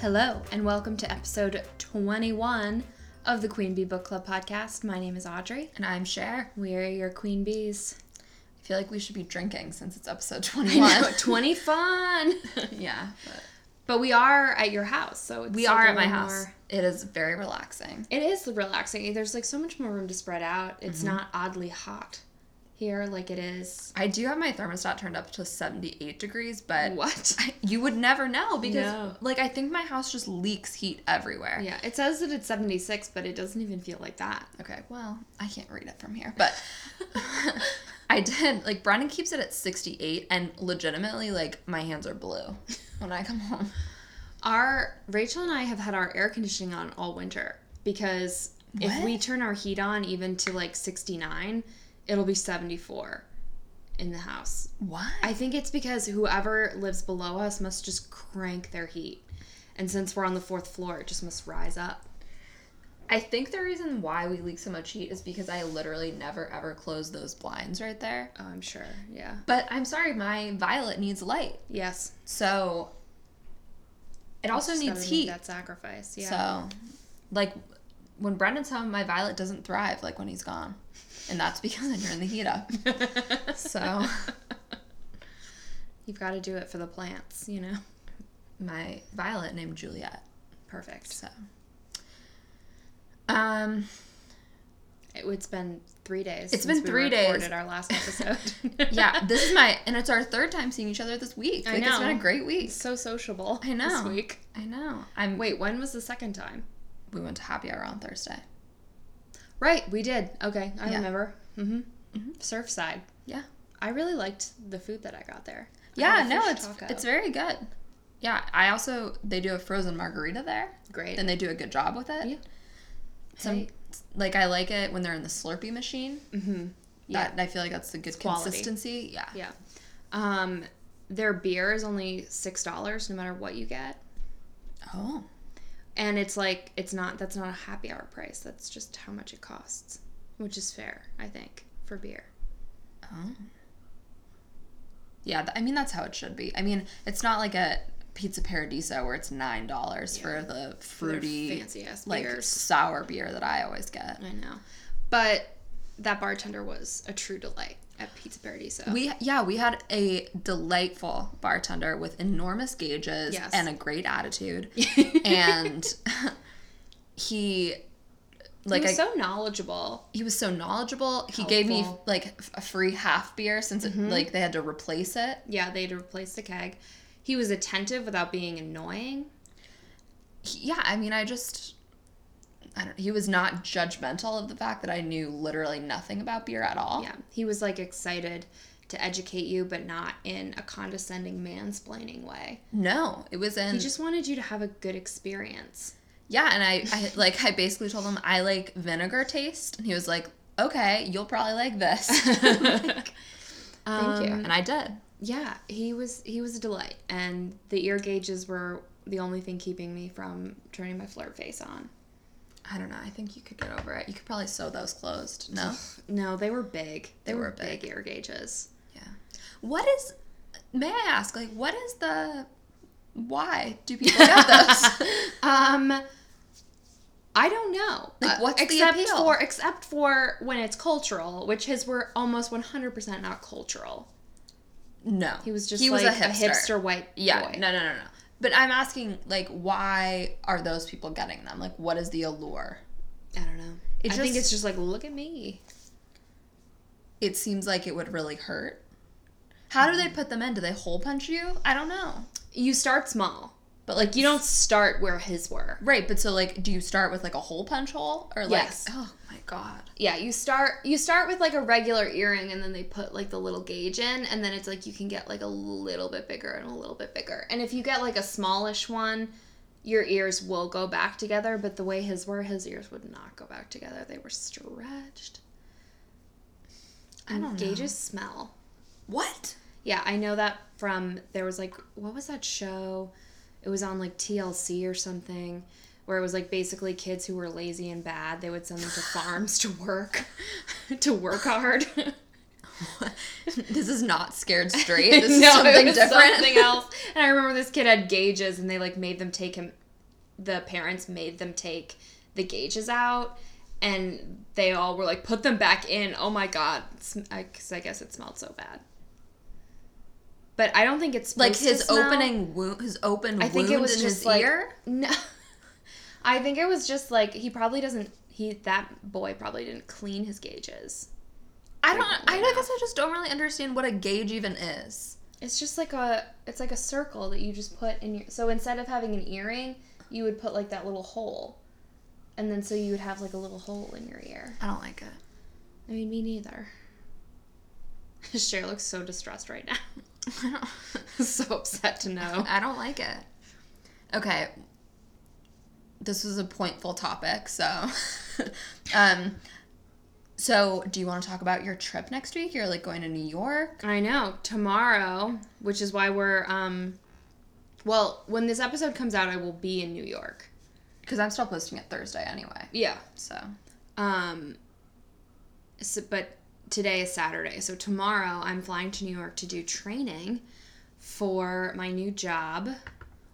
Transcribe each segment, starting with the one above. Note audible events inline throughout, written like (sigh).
Hello, and welcome to episode 21 of the Queen Bee Book Club podcast. My name is Audrey. And I'm Cher. We are your Queen Bees. I feel like we should be drinking since it's episode 21. (laughs) know, 20 fun! (laughs) yeah. But but we are at your house, so it's we like are at my house. more- It is very relaxing. It is relaxing. There's like so much more room to spread out. It's mm-hmm. not oddly hot here like it is. I do have my thermostat turned up to 78 degrees, but What? you would never know because No. like I think my house just leaks heat everywhere. Yeah, it says that it's 76, but it doesn't even feel like that. Okay, well, I can't read it from here, but (laughs) I did. Like Brendan keeps it at 68 and legitimately like my hands are blue when I come home. Our Rachel and I have had our air conditioning on all winter because if we turn our heat on even to like 69, it'll be 74 in the house. What? I think it's because whoever lives below us must just crank their heat. And since we're on the fourth floor, it just must rise up. I think the reason why we leak so much heat is because I literally never ever close those blinds right there. Oh, I'm sure. Yeah. But I'm sorry, my violet needs light. Yes. So it also needs gotta heat. That sacrifice. Yeah. So like when Brendan's home, my violet doesn't thrive like when he's gone. And that's because I turn the heat up. So (laughs) You've got to do it for the plants, you know? my violet named Juliet. Perfect. So um It, it's been three days. It's been we three days. recorded our last (laughs) episode. yeah, this is my and it's our third time seeing each other this week. I Like, It's been a great week. It's so sociable. I know. This week. I know. I'm Wait, when was the second time? we went to happy hour on Thursday. Right, we did. Okay, I Yeah. remember. Mm-hmm. Mhm. Surfside. Yeah. I really liked the food that I got there. Yeah, no, it's taco. it's very good. Yeah, I also they do a frozen margarita there, great. and they do a good job with it. Yeah. Some Hey. like I like it when they're in the Slurpee machine. mm-hmm. Yeah. That I feel like that's the good consistency. Yeah. Yeah. Um, their beer is only six dollars no matter what you get, Oh. And it's like it's not that's not a happy hour price. That's just how much it costs, which is fair, I think, for beer. Oh. Yeah, th- I mean that's how it should be. I mean, it's not like a Pizza Paradiso where it's nine dollars Yeah. for the fruity, fancy ass like beers. sour beer that I always get. I know, but that bartender was a true delight at Pizza Paradiso. We yeah, we had a delightful bartender with enormous gauges Yes. and a great attitude, (laughs) and (laughs) he like he was I, so knowledgeable. he was so knowledgeable. He gave me like a free half beer since it, mm-hmm. like they had to replace it. Yeah, they had to replace the keg. He was attentive without being annoying. He- yeah, I mean, I just I don't. He was not judgmental of the fact that I knew literally nothing about beer at all. Yeah, he was like excited to educate you, but not in a condescending mansplaining way. No, it was in He just wanted you to have a good experience. Yeah, and I, I like I basically told him I like vinegar taste, and he was like, "Okay, you'll probably like this." Like, (laughs) Thank you, Um, and I did. Yeah, he was he was a delight, and the ear gauges were the only thing keeping me from turning my flirt face on. I don't know. I think you could get over it. You could probably sew those closed. No. (sighs) No, they were big. They, They were, were big. big. ear gauges. Yeah. What is? May I ask? Like, what is the? Why do people get those? (laughs) (laughs) Um, I don't know. Like, Uh, what's the except appeal? for except for when it's cultural, which his were almost one hundred percent not cultural. no, He was just he like was a hipster. hipster white Yeah. boy. No, no, no, no. But I'm asking, like, why are those people getting them? Like, what is the allure? I don't know. It I think it's just like look at me. It seems like it would really hurt. How do they put them in? Do they hole punch you? I don't know. You start small, But like you don't start where his were. Right, but so like, do you start with like a hole punch hole or like? Yes. Oh god. Yeah, you start you start with like a regular earring, and then they put like the little gauge in, and then it's like you can get like a little bit bigger and a little bit bigger. And if you get like a smallish one, your ears will go back together. But the way his were, his ears would not go back together. They were stretched. I And gauges smell. What? Yeah, I know that from there was like what was that show? It was on like TLC or something where it was like basically kids who were lazy and bad, they would send them to farms to work (laughs) to work hard. (laughs) this is not scared straight. (laughs) This is No, something different. Something else. And I remember this kid had gauges, and they like made them take him the parents made them take the gauges out and they all were like put them back in oh my god because I, guess it smelled so bad but i don't think it's like his opening wound, his open I think wound it was in just his like ear. no i think it was just like he probably doesn't he that boy probably didn't clean his gauges I don't. frequently I guess I just don't really understand what a gauge even is. It's just like a it's like a circle that you just put in your so instead of having an earring, you would put like that little hole. And then so you would have like a little hole in your ear. I don't like it. I mean me neither. (laughs) Cher looks so distressed right now. (laughs) I don't. (laughs) so upset to know. I don't like it. Okay. This was a pointful topic, so (laughs) um so do you want to talk about your trip next week? You're like going to New York? I know. Tomorrow, which is why we're um well, when this episode comes out I will be in New York. Because I'm still posting it Thursday anyway. Yeah. So Um, so, but today is Saturday, so tomorrow I'm flying to New York to do training for my new job,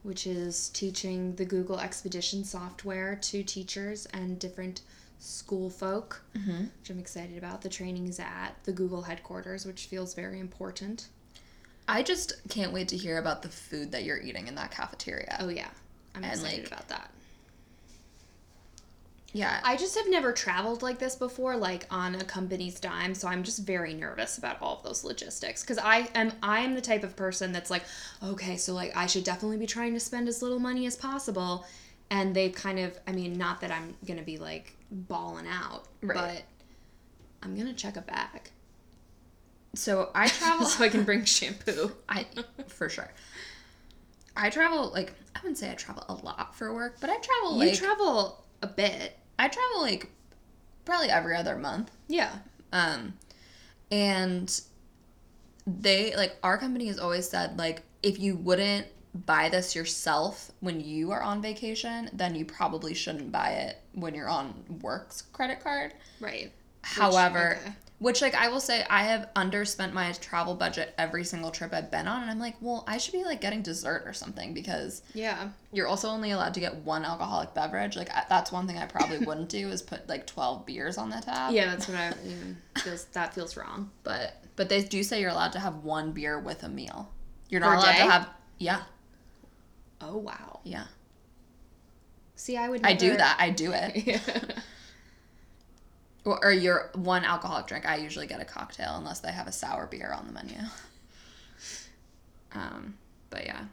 which is teaching the Google Expedition software to teachers and different school folk, Mhm. which I'm excited about. The training is at the Google headquarters, which feels very important. I just can't wait to hear about the food that you're eating in that cafeteria. Oh yeah, I'm And, excited like, about that. Yeah. I just have never traveled like this before, like on a company's dime. So I'm just very nervous about all of those logistics because I am I am the type of person that's like, okay, so like I should definitely be trying to spend as little money as possible, and they've kind of, I mean, not that I'm gonna be like balling out, Right. but I'm gonna check a bag so I (laughs) travel so I can bring (laughs) shampoo. I for sure. I travel like I wouldn't say I travel a lot for work, but I travel you like travel a bit, I travel like probably every other month. yeah. Um and they like our company has always said like if you wouldn't buy this yourself when you are on vacation, then you probably shouldn't buy it when you're on work's credit card. Right. However, okay. Which like I will say I have underspent my travel budget every single trip I've been on and I'm like, well, I should be like getting dessert or something because Yeah. you're also only allowed to get one alcoholic beverage. Like I- that's one thing I probably (laughs) wouldn't do is put like 12 beers on the tab. Yeah, that's what I feels. That feels wrong. But but they do say you're allowed to have one beer with a meal. You're not allowed day? to have yeah, Oh wow. yeah. See, I would. I do that. I do it. Yeah. (laughs) (laughs) Or, or your one alcoholic drink. I usually get a cocktail unless they have a sour beer on the menu. Um, but yeah.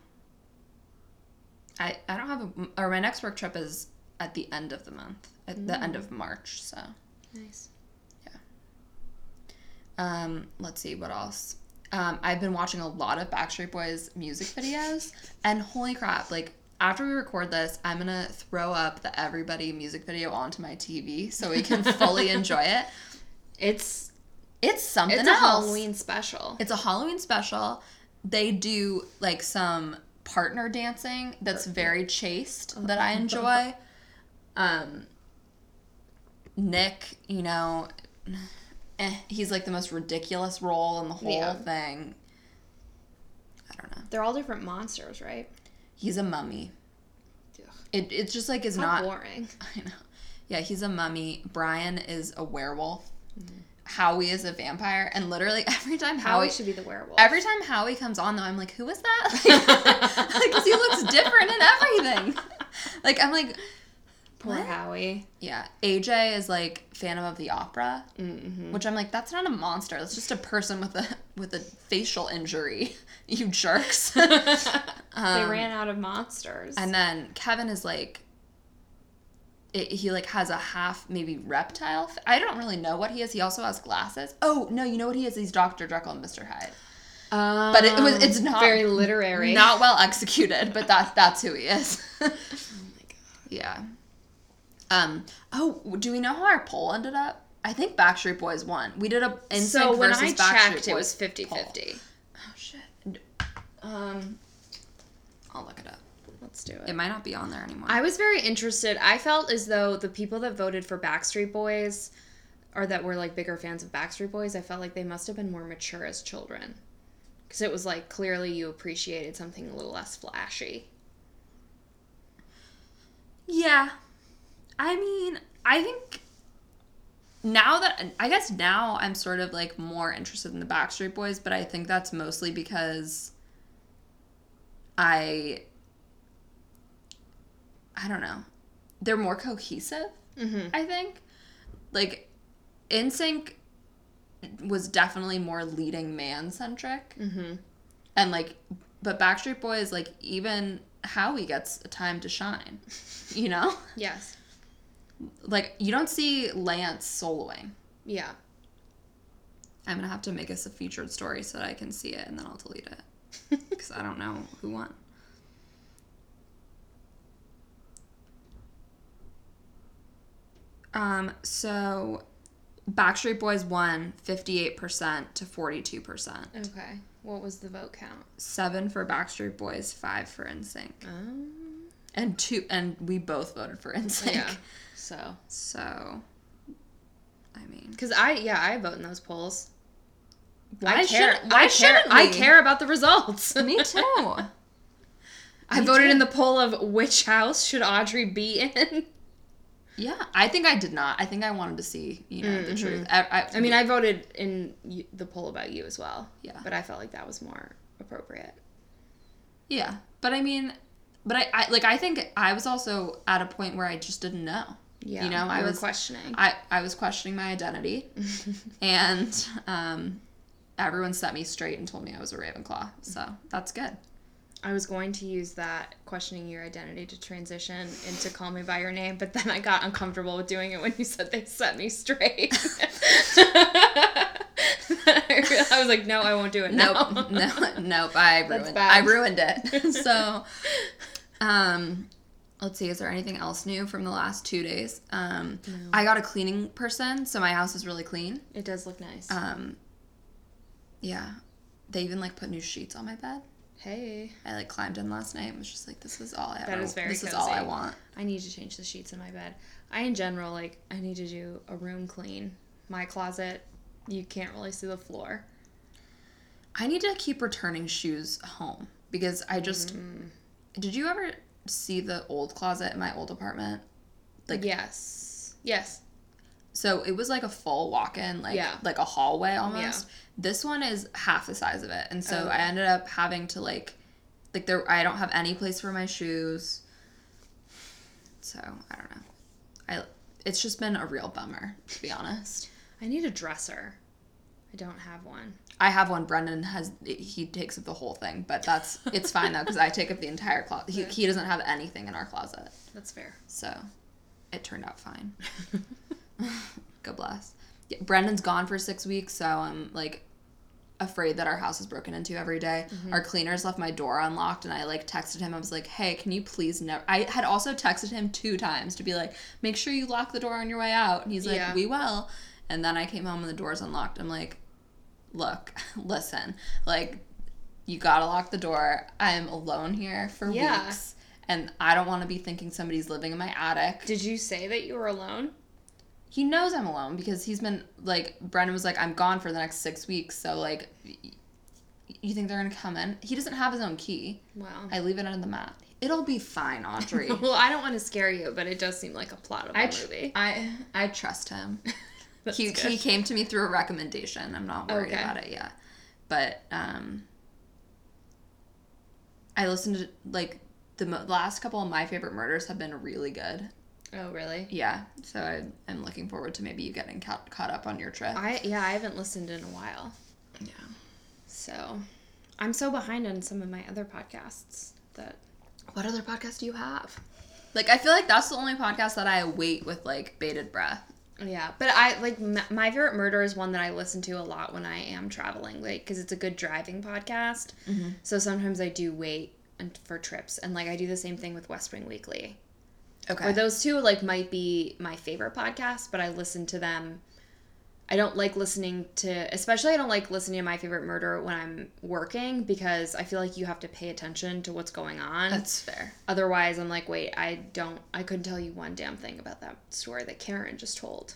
I I don't have a or my next work trip is at the end of the month, at the end of March. So Nice. Yeah. Um, let's see what else. Um, I've been watching a lot of Backstreet Boys music videos, and holy crap! Like after we record this, I'm gonna throw up the Everybody music video onto my TV so we can fully (laughs) enjoy it. It's It's something else. it's a else. Halloween special. It's a Halloween special. They do like some partner dancing that's very chaste that I enjoy. Um Nick, you know, eh, he's like the most ridiculous role in the whole Yeah. thing. I don't know. They're all different monsters, right? He's a mummy. Ugh. It it just like is How not boring. (laughs) I know. Yeah, he's a mummy. Brian is a werewolf. Mm-hmm. Howie is a vampire, and literally (laughs) every time Howie Howie should be the werewolf. Every time Howie comes on, though, I'm like, who is that? (laughs) Because he looks different in everything. Like, I'm like, Poor what? Howie. yeah. AJ is like Phantom of the Opera, Mm-hmm. which I'm like, that's not a monster. That's just a person with a with a facial injury. (laughs) You jerks. (laughs) they Um, ran out of monsters. And then Kevin is like, it, he like has a half maybe reptile. f- I don't really know what he is. He also has glasses. Oh no, you know what he is? He's Doctor Jekyll and Mister Hyde. um, But it was it's not very literary. not well executed, but that that's who he is. (laughs) Oh my god. yeah. Um. Oh, do we know how our poll ended up? I think Backstreet Boys won. We did a NSYNC So when versus I Backstreet checked, it Boys was poll. 50-50. Oh shit. Um. I'll look it up. Let's do It it. might not be on there anymore. I was very interested. I felt as though the people that voted for Backstreet Boys or that were like bigger fans of Backstreet Boys, I felt like they must have been more mature as children. Because it was like clearly you appreciated something a little less flashy. Yeah. I mean, I think now that I guess now I'm sort of like more interested in the Backstreet Boys, but I think that's mostly because I I don't know. They're more cohesive, Mm-hmm. I think. Like NSYNC was definitely more leading man centric. Mm-hmm. And like but Backstreet Boys like even Howie gets a time to shine. You know? (laughs) Yes. Like you don't see Lance soloing. Yeah. I'm gonna have to make us a featured story so that I can see it and then I'll delete it (laughs) because I don't know who won. Um. So, Backstreet Boys won 58% to 42%. Okay. What was the vote count? Seven for Backstreet Boys, five for NSYNC, Um. And two. And we both voted for (laughs) NSYNC. Yeah. So. So, I mean, Because I yeah I vote in those polls. Why I care. should- why I care. shouldn't I care about the results. (laughs) me too. I Me voted too. in the poll of which house should Audrey be in. Yeah, I think I did not. I think I wanted to see, you know, the Mhm. truth. I, I, I mean, I voted in the poll about you as well. Yeah. But I felt like that was more appropriate. yeah, but I mean, but I, I like I think I was also at a point where I just didn't know. Yeah. You know, I was- questioning. I I was questioning my identity, (laughs) and um, everyone set me straight and told me I was a Ravenclaw. So that's good. I was going to use that questioning your identity to transition into call me by your name, but then I got uncomfortable with doing it when you said they set me straight. (laughs) I was like, no, I won't do it. Nope, now. (laughs) no, nope. I That's ruined. bad. I ruined it. so, um, let's see. Is there anything else new from the last two days? Um, No. I got a cleaning person, so my house is really clean. It does look nice. Um, yeah, they even like put new sheets on my bed. hey, I like climbed in last night and was just like, this is all I ever. That is very This is all I want. I need to change the sheets in my bed. I, in general, like, I need to do a room clean. My closet, you can't really see the floor. I need to keep returning shoes home because I just. Mm. Did you ever see the old closet in my old apartment? Like yes. Yes. So it was like a full walk-in, like Yeah. like a hallway almost. This one is half the size of it, and so Oh. I ended up having to like, like there. I don't have any place for my shoes. So I don't know. I it's just been a real bummer to be honest. I need a dresser. I don't have one. I have one. Brendan has he takes up the whole thing, but that's it's fine though because I take up the entire closet. He he doesn't have anything in our closet, That's fair. so it turned out fine. (laughs) God bless. Yeah, Brendan's gone for six weeks, so I'm like afraid that our house is broken into every day. Mm-hmm. Our cleaners left my door unlocked, and I like texted him. I was like, "Hey, can you please never?" I had also texted him two times to be like, "Make sure you lock the door on your way out." And he's like, Yeah. "We will." And then I came home and the door's unlocked. I'm like, "Look, (laughs) listen, like." You gotta lock the door. I'm alone here for Yeah. weeks, and I don't want to be thinking somebody's living in my attic. Did you say that you were alone? He knows I'm alone because he's been like Brendan was like I'm gone for the next six weeks. So like, you think they're gonna come in? He doesn't have his own key. Wow. I leave it under the mat. It'll be fine, Audrey. (laughs) well, I don't want to scare you, but it does seem like a plot of a I tr- movie. I I trust him. (laughs) That's he good. he came to me through a recommendation. I'm not worried Okay. about it yet. But um, I listened to like the mo- last couple of my favorite murders have been really good. Oh, really? Yeah, so I, I'm looking forward to maybe you getting caught, caught up on your trip. I yeah, I haven't listened in a while. yeah. So, I'm so behind on some of my other podcasts that What other podcast do you have? Like, I feel like that's the only podcast that I wait with like bated breath. Yeah, but I like m- my favorite murder is one that I listen to a lot when I am traveling, like because it's a good driving podcast. Mm-hmm. So sometimes I do wait and for trips, and like I do the same thing with West Wing Weekly. Okay. Or those two like might be my favorite podcasts, but I listen to them. I don't like listening to, especially I don't like listening to my favorite murder when I'm working because I feel like you have to pay attention to what's going on. that's fair. Otherwise, I'm like, wait, I don't, I couldn't tell you one damn thing about that story that Karen just told.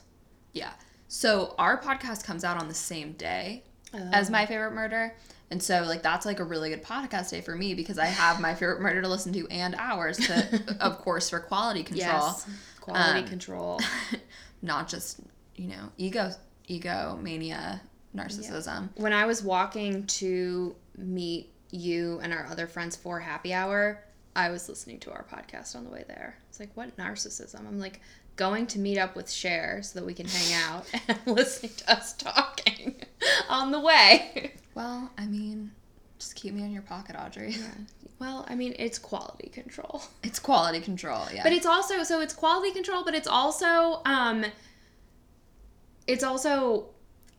Yeah. So our podcast comes out on the same day as my favorite murder. And so like that's like a really good podcast day for me because I have my favorite murder to listen to and ours to (laughs) of course for quality control. Yes. Quality Um, control. (laughs) Not just, you know, ego ego mania narcissism. when I was walking to meet you and our other friends for happy hour, I was listening to our podcast on the way there. It's like, what narcissism? I'm like going to meet up with Cher so that we can hang out (laughs) and (laughs) listening to us talking (laughs) on the way. Well, I mean, just keep me in your pocket, Audrey. Well, I mean, it's quality control. It's quality control, yeah. But it's also so it's quality control, but it's also um it's also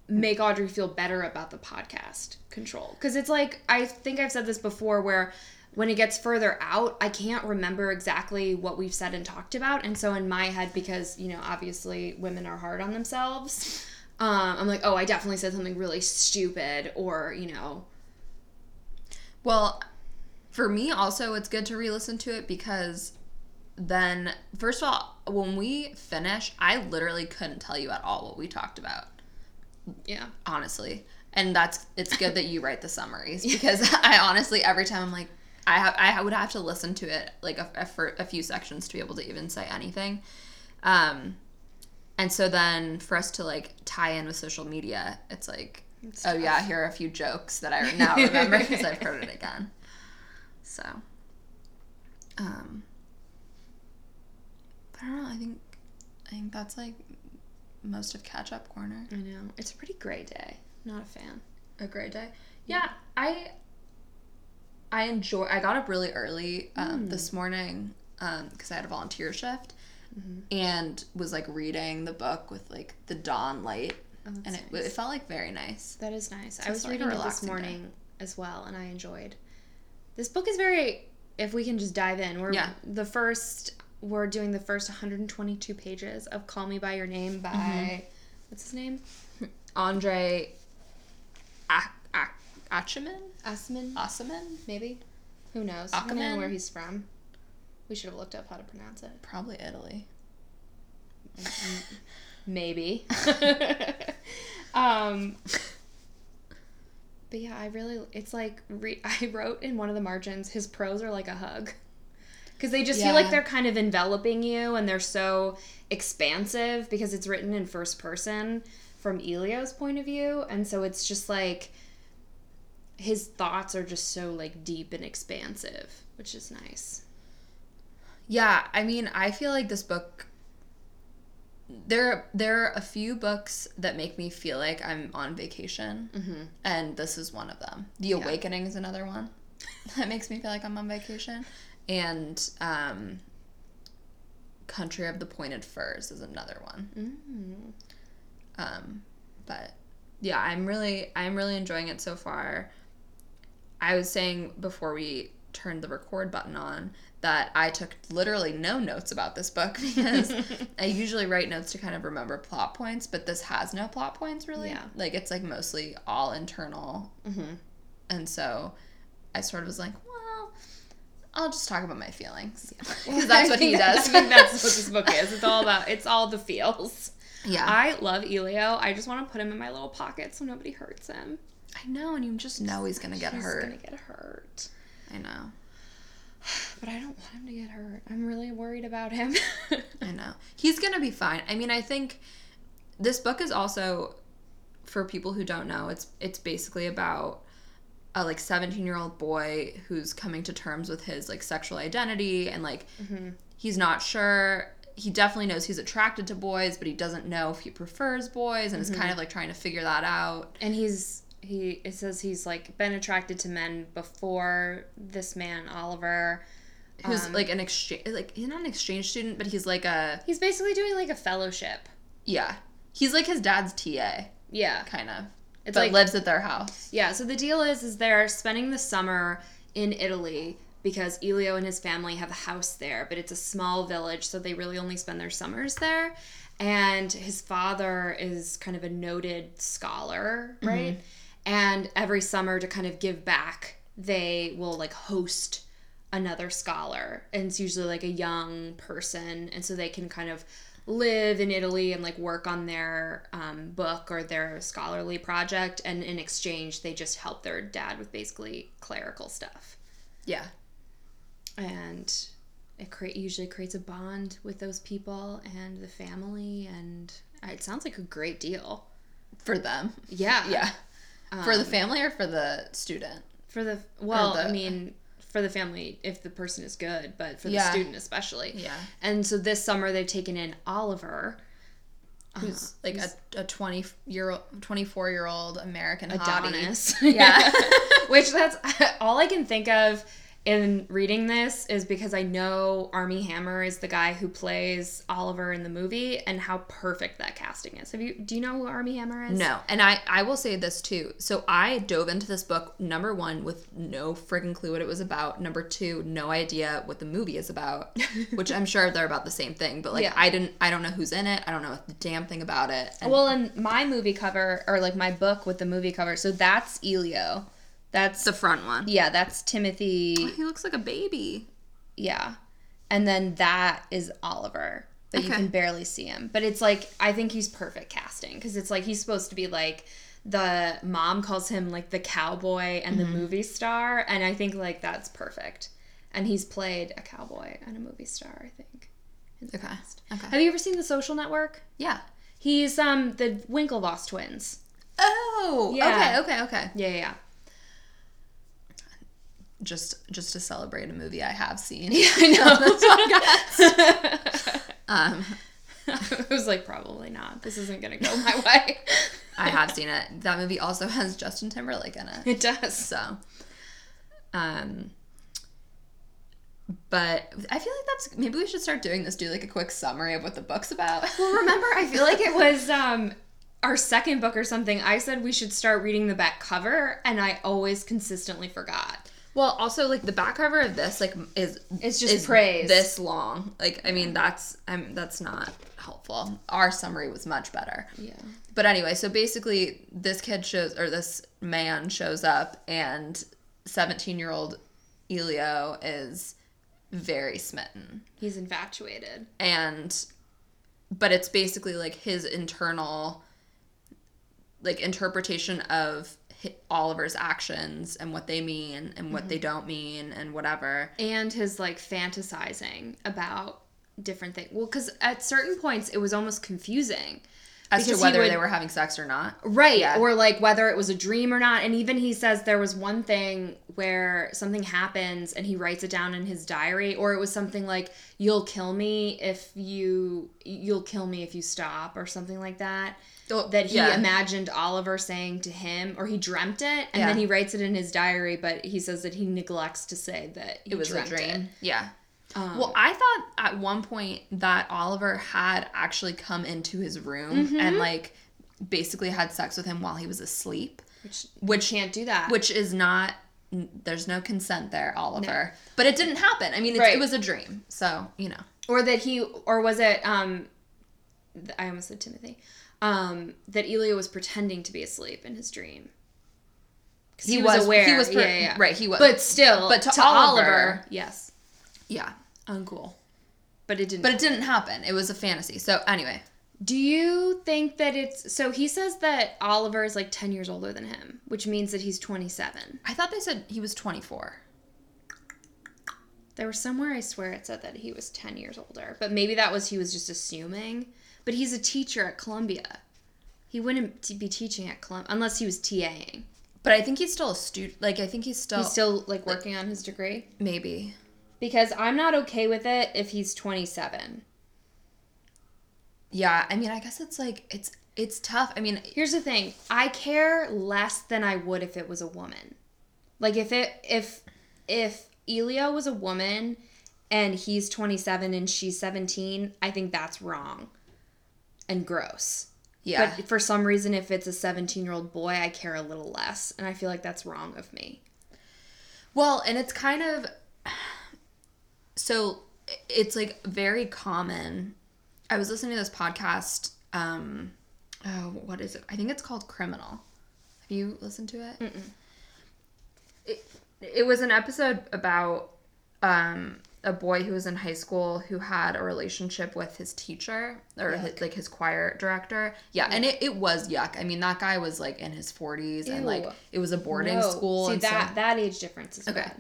make Audrey feel better about the podcast control. Cuz it's like I think I've said this before where when it gets further out, I can't remember exactly what we've said and talked about. And so in my head because, you know, obviously women are hard on themselves, um I'm like, "Oh, I definitely said something really stupid or, you know, Well, for me also, it's good to re-listen to it because then, first of all, when we finish, I literally couldn't tell you at all what we talked about, yeah. honestly. And that's it's good that you write the summaries (laughs) because I honestly every time I'm like I have I would have to listen to it like a, a, for a few sections to be able to even say anything. Um, and so then for us to like tie in with social media, it's like It's oh tough. yeah, here are a few jokes that I (laughs) now remember because I've (laughs) heard it again. So, um, but I don't know. I think I think that's like most of catch up corner. I know. It's a pretty gray day. Not a fan. A gray day. Yeah, I I enjoy. I got up really early um, Mm. this morning because I had a volunteer shift Mhm. and was like reading the book with like the dawn light, Oh, and it, nice. it felt like very nice. That is nice. I was reading it this relaxing day. morning as well, and I enjoyed. This book is very. If we can just dive in, we're Yeah. the first. We're doing the first 122 pages of "Call Me by Your Name" by Mm-hmm. what's his name? Andre Achaman? Asman, Asaman? maybe. Who knows? I Ackerman? where he's from. We should have looked up how to pronounce it. Probably Italy. Maybe. (laughs) (laughs) um, but yeah, I really, it's like, re- (laughs) I wrote in one of the margins, his pros are like a hug. Because they just feel like they're kind of enveloping you and they're so expansive because it's written in first person from Elio's point of view. And so it's just like, his thoughts are just so like deep and expansive, which is nice. Yeah, I mean, I feel like this book there there are a few books that make me feel like I'm on vacation, Mm-hmm. and this is one of them. The Yeah. Awakening is another one (laughs) that makes me feel like I'm on vacation, and um, Country of the Pointed Firs is another one. Mm. Um, but yeah, I'm really I'm really enjoying it so far. I was saying before we turned the record button on that I took literally no notes about this book (laughs) because (laughs) I usually write notes to kind of remember plot points, but this has no plot points really. Yeah. Like it's like mostly all internal. Mm-hmm. And so I sort of was like, I'll just talk about my feelings. Because (laughs) that's what he (laughs) does. I think that's what this book is. It's all about. It's all the feels. yeah. I love Elio. I just want to put him in my little pocket so nobody hurts him. I know, and you just know he's gonna get He's hurt. He's gonna get hurt. I know. (sighs) But I don't want him to get hurt. I'm really worried about him. (laughs) I know. He's going to be fine. I mean, I think this book is also for people who don't know, it's it's basically about a like 17-year-old boy who's coming to terms with his like sexual identity and like Mhm. he's not sure he definitely knows he's attracted to boys, but he doesn't know if he prefers boys and is kind of like trying to figure that out. And he's he. It says he's like been attracted to men before this man Oliver. Who's Um, like an exchange like he's not an exchange student, but he's like a He's basically doing like a fellowship. yeah. He's like his dad's TA, Yeah, kind of. It's but like lives at their house. Yeah, so the deal is is they're spending the summer in Italy because Elio and his family have a house there, but it's a small village, so they really only spend their summers there. And his father is kind of a noted scholar, mm-hmm. right? And every summer to kind of give back, they will like host another scholar. And it's usually like a young person, and so they can kind of live in Italy and like work on their um, book or their scholarly project, and in exchange, they just help their dad with basically clerical stuff. Yeah. And it cre- usually creates a bond with those people and the family, and it sounds like a great deal. For them. Yeah. Yeah. for Um, the family or for the student? For the well, the- I mean, for the family if the person is good, but for the Yeah. student especially. Yeah. And so this summer they've taken in Oliver, Who's Uh, like a, a 20 year old, 24 year old American hottie. Adonis. (laughs) Yeah. (laughs) Which that's (laughs) all I can think of in reading this is because I know Armie Hammer is the guy who plays Oliver in the movie and how perfect that casting is. Have you do you know who Armie Hammer is? No, and I I will say this too. So I dove into this book number one with no friggin' clue what it was about. Number two, no idea what the movie is about, (laughs) which I'm sure they're about the same thing. But like Yeah. I didn't, I don't know who's in it. I don't know a damn thing about it. And Well, in my movie cover or like my book with the movie cover, so that's Elio. That's the front one. yeah, that's Timothy. He looks like a baby. Yeah. And then that is Oliver, but you can barely see him. But it's like I think he's perfect casting because it's like he's supposed to be like the mom calls him like the cowboy and the movie star, and I think like that's perfect. And he's played a cowboy and a movie star, I think. in the Okay. past. Okay. Have you ever seen The Social Network? Yeah. He's um the Winklevoss twins. Oh. Yeah. Okay. Okay. Okay. Yeah, yeah. Just just to celebrate a movie I have seen. yeah. I know. (laughs) (laughs) That's what I (laughs) um, I was like, probably not. This isn't gonna go my way. I have seen it. That movie also has Justin Timberlake in it. It does. So, um, but I feel like that's maybe we should start doing this. Do like a quick summary of what the book's about. Well, remember, I feel like it was um our second book or something. I said we should start reading the back cover, and I always consistently forgot. Well, also like the back cover of this like is It's just is praise. this long. Like I mean that's I'm that's not helpful. Our summary was much better. Yeah. But anyway, so basically this kid shows or this man shows up and 17-year-old Elio is very smitten. He's infatuated. and but it's basically like his internal like interpretation of Oliver's actions and what they mean and what they mm-hmm. don't mean and whatever. And his like fantasizing about different things. Well, because at certain points it was almost confusing. As to whether would- they were having sex or not. Right. Yeah. Or like whether it was a dream or not. And even he says there was one thing where something happens and he writes it down in his diary, or it was something like, You'll kill me if you you'll kill me if you stop or something like that. That he yeah. imagined Oliver saying to him, or he dreamt it, and Yeah. then he writes it in his diary, but he says that he neglects to say that it was a dream. it. Yeah. Um, Well, I thought at one point that Oliver had actually come into his room Mm-hmm. and like basically had sex with him while he was asleep, which which can't do that. which is not there's no consent there, Oliver. But it didn't happen. I mean, it's, Right. it was a dream. So, you know. or that he or was it um i almost said timothy um that elio was pretending to be asleep in his dream 'Cause he, was, aware He was per- yeah, yeah, yeah. right. He was. but still But to to, Oliver- oliver, yes yeah, uncool but it didn't but it didn't happen. It was a fantasy. So anyway, do you think that it's so he says that oliver is like 10 years older than him which means that he's 27 I thought they said he was 24. there was somewhere i swear it said that he was 10 years older but maybe that was he was just assuming but he's a teacher at columbia he wouldn't be teaching at columbia unless he was taing But I think he's still a student. Like I think he's still, He's still like working on his degree maybe. because I'm not okay with it if he's 27. Yeah, I mean, I guess it's like it's it's tough. I mean, Here's the thing: I care less than I would if it was a woman. Like if it if if Elio was a woman and he's 27 and she's 17, I think that's wrong and gross. yeah. But for some reason, if it's a 17 year old boy, I care a little less, and I feel like that's wrong of me. Well, and it's kind of (sighs) so it's like very common. I was listening to this podcast. Um, oh, what is it? I think it's called Criminal. Have you listened to it? It, it was an episode about um, a boy who was in high school who had a relationship with his teacher or his, like his choir director. Yeah, and it, it was yuck. I mean, that guy was like in his 40s and like it was a boarding No. school. See and so- that that age difference is Okay. bad.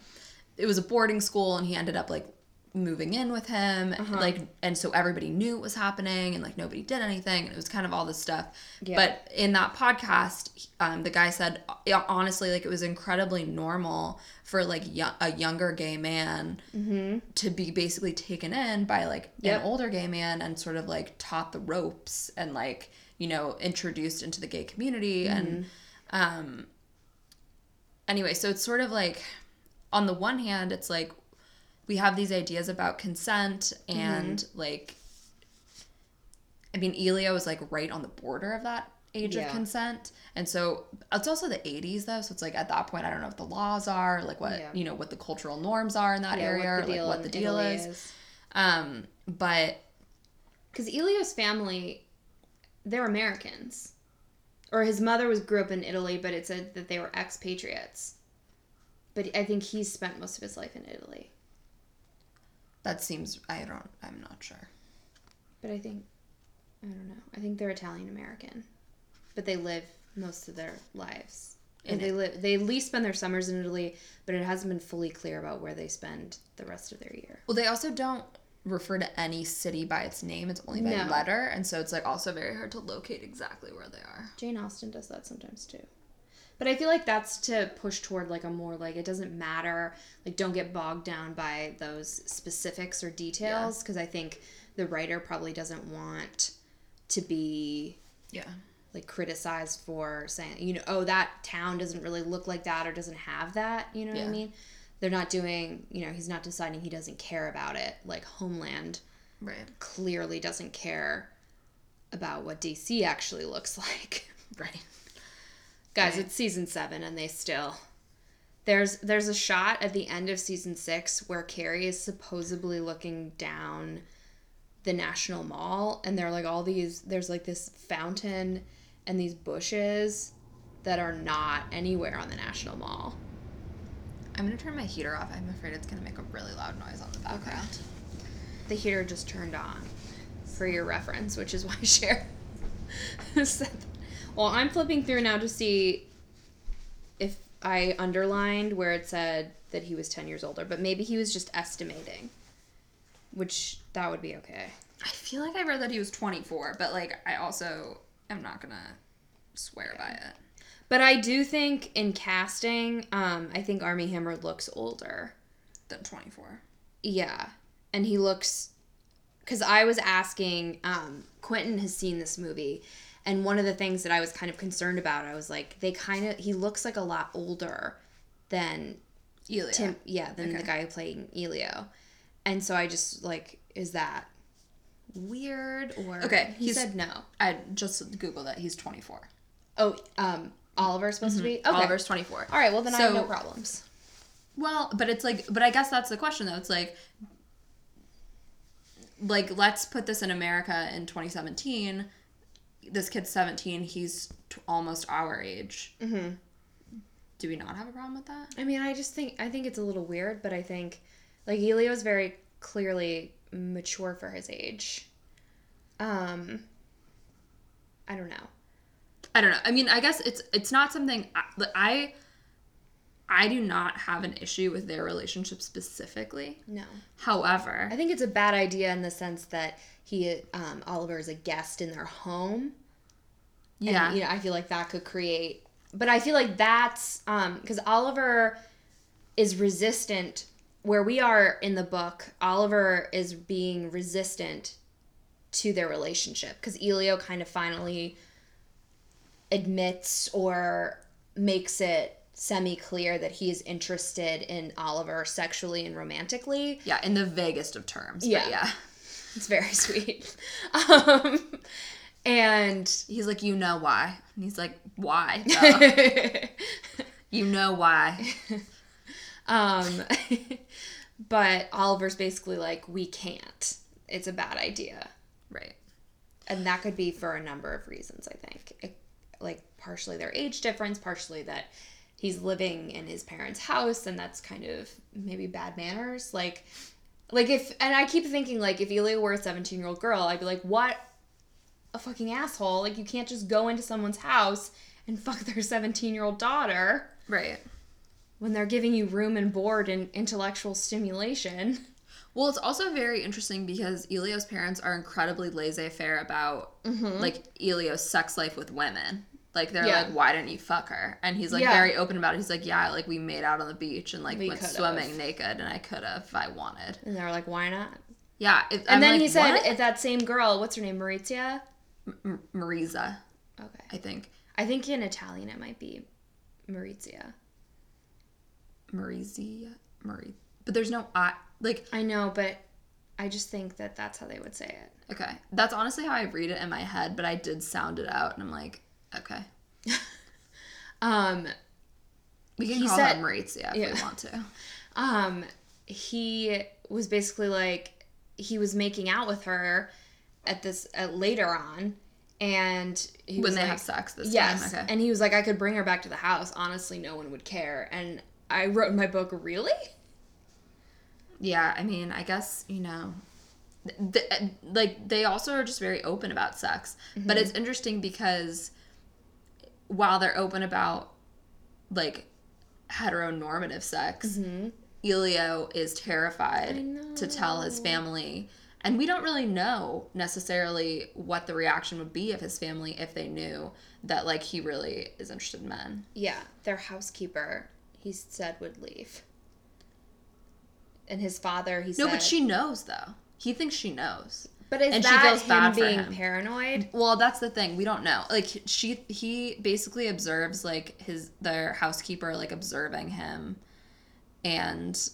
it was a boarding school and he ended up like moving in with him Uh-huh. like and so everybody knew it was happening and like nobody did anything and it was kind of all this stuff Yeah. but in that podcast um, the guy said yeah, honestly like it was incredibly normal for like yo- a younger gay man to be basically taken in by like Mm-hmm. Yep. an older gay man and sort of like taught the ropes and like you know introduced into the gay community and Mm-hmm. um anyway so it's sort of like on the one hand it's like we have these ideas about consent and Mm-hmm. like i mean elio is like right on the border of that age Yeah. of consent and so it's also the 80s though so it's like at that point i don't know what the laws are like what Yeah. you know what the cultural norms are in that Yeah, area or, like what the deal Italy is. um but Because Elio's family, they're Americans, or his mother was grew up in Italy, but it said that they were expatriates. But I think he's spent most of his life in Italy. That seems i don't i'm not sure But I think I don't know. I think they're Italian American, but they live most of their lives. And they live. They at least spend their summers in Italy, but it hasn't been fully clear about where they spend the rest of their year. Well, they also don't refer to any city by its name. It's only by No. letter, and so it's like also very hard to locate exactly where they are. Jane Austen does that sometimes too. But I feel like that's to push toward like a more like it doesn't matter, like don't get bogged down by those specifics or details because I think the writer probably doesn't want to be Yeah. like criticized for saying, you know, oh that town doesn't really look like that or doesn't have that, you know what I mean? They're not doing, you know, he's not deciding he doesn't care about it. Like Homeland Right. clearly doesn't care about what DC actually looks (laughs) like. Right. Guys, Right. it's season seven, and they still. There's there's a shot at the end of season six where Carrie is supposedly looking down the National Mall, and there are like all these. There's like this fountain and these bushes that are not anywhere on the National Mall. I'm gonna turn my heater off. I'm afraid it's gonna make a really loud noise on the background. The heater just turned on, for your reference, which is why (laughs) Cher (laughs) said. Well, I'm flipping through now to see if I underlined where it said that he was 10 years older, but maybe he was just estimating, which that would be okay. I feel like I read that he was 24, but like I also am not gonna swear by it. But I do think in casting, um, I think Armie Hammer looks older. Than 24. Yeah. And he looks cuz I was asking um Quentin has seen this movie and one of the things that I was kind of concerned about I was like they kind of he looks like a lot older than Elia. Tim yeah, than the Okay. guy playing Elio. And so I just like is that weird or Okay, he said no. I just googled it. He's 24. Oh, um Oliver's supposed to be? Okay. Oliver's 24. All right, well then I have no problems. Well, but it's like, but I guess that's the question though. It's like, like let's put this in America in 2017. This kid's 17. He's t- almost our age. Mm-hmm. Do we not have a problem with that? I mean, I just think I think it's a little weird, but I think like Elio is very clearly mature for his age. Um, I don't know. I don't know. I mean, I guess it's it's not something I I, I do not have an issue with their relationship specifically. No, However, I think it's a bad idea in the sense that he um, Oliver is a guest in their home. And, yeah, you know, I feel like that could create, but I feel like that's um because Oliver is resistant. Where we are in the book, Oliver is being resistant to their relationship because Elio kind of finally admits or makes it semi clear that he is interested in Oliver sexually and romantically. yeah, in the vaguest of terms. but Yeah. yeah. (laughs) It's very sweet. (laughs) Um, and He's like, you know why? And he's like, why? (laughs) You know why? um, but Oliver's basically like, we can't. It's a bad idea. Right. And that could be for a number of reasons, I think. It, like, partially their age difference, partially that he's living in his parents' house, and that's kind of maybe bad manners. Like, Like if and I keep thinking like if Elio were a 17 year old girl, I'd be like, what a fucking asshole. Like you can't just go into someone's house and (laughs) fuck their 17 year old daughter Right. when they're giving you room and board and intellectual stimulation. Well, it's also very interesting because Elio's parents are incredibly laissez-faire about mm-hmm. like Elio's sex life with women. Like they're Yeah. like, "Why didn't you fuck her?" And he's like Yeah. very open about it. He's like, "Yeah, like we made out on the beach and like We went could've. swimming naked, and I could have if I wanted." And they're like, why not? Yeah. It, And I'm then like, he said, if that same girl, what's her name, Maurizia? M- Marisa, Okay. I think. I think in Italian it might be Maurizia. Marizia, Marie. But there's no I. Like, I know, but I just think that that's how they would say it. okay, that's honestly how I read it in my head. But I did sound it out, and I'm like, okay, (laughs) Um, we can call said- her Marizia if Yeah. we want to. (laughs) um, he was basically like he was making out with her at this at later on, and he when was they like, have sex this yes, time. Okay. and he was like, I could bring her back to the house. Honestly, no one would care. And I wrote in my book, really? Yeah, I mean, I guess you know, th- th- like they also are just very open about sex. But Mm-hmm. it's interesting because while they're open about like heteronormative sex, Elio is terrified Mm-hmm. To tell his family. And we don't really know necessarily what the reaction would be of his family if they knew that like he really is interested in men. Yeah, their housekeeper, he said, would leave. And his father, he said. No, but she knows though. He thinks she knows. But is and she that feels him bad being him. paranoid? Well, that's the thing. We don't know. Like she he basically observes like his their housekeeper like observing him and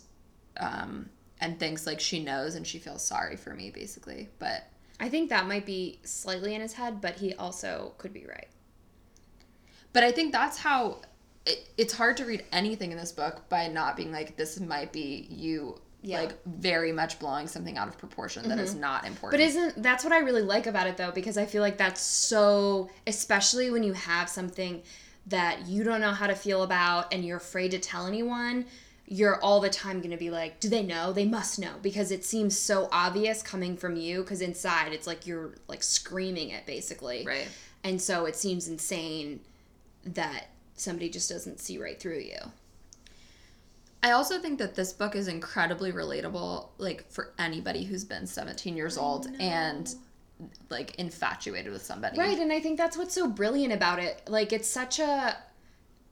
um and thinks like she knows and she feels sorry for me basically. But I think that might be slightly in his head, but he also could be right. but I think that's how it, it's hard to read anything in this book by not being like this might be you Yeah. like very much blowing something out of proportion that is mm-hmm. not important. But isn't that's what I really like about it though because I feel like that's so especially when you have something that you don't know how to feel about and you're afraid to tell anyone, you're all the time going to be like, do they know? They must know because it seems so obvious coming from you cuz inside it's like you're like screaming it basically. right. And so it seems insane that somebody just doesn't see right through you. I also think that this book is incredibly relatable, like for anybody who's been 17 years old and like infatuated with somebody. Right, and I think that's what's so brilliant about it. Like it's such a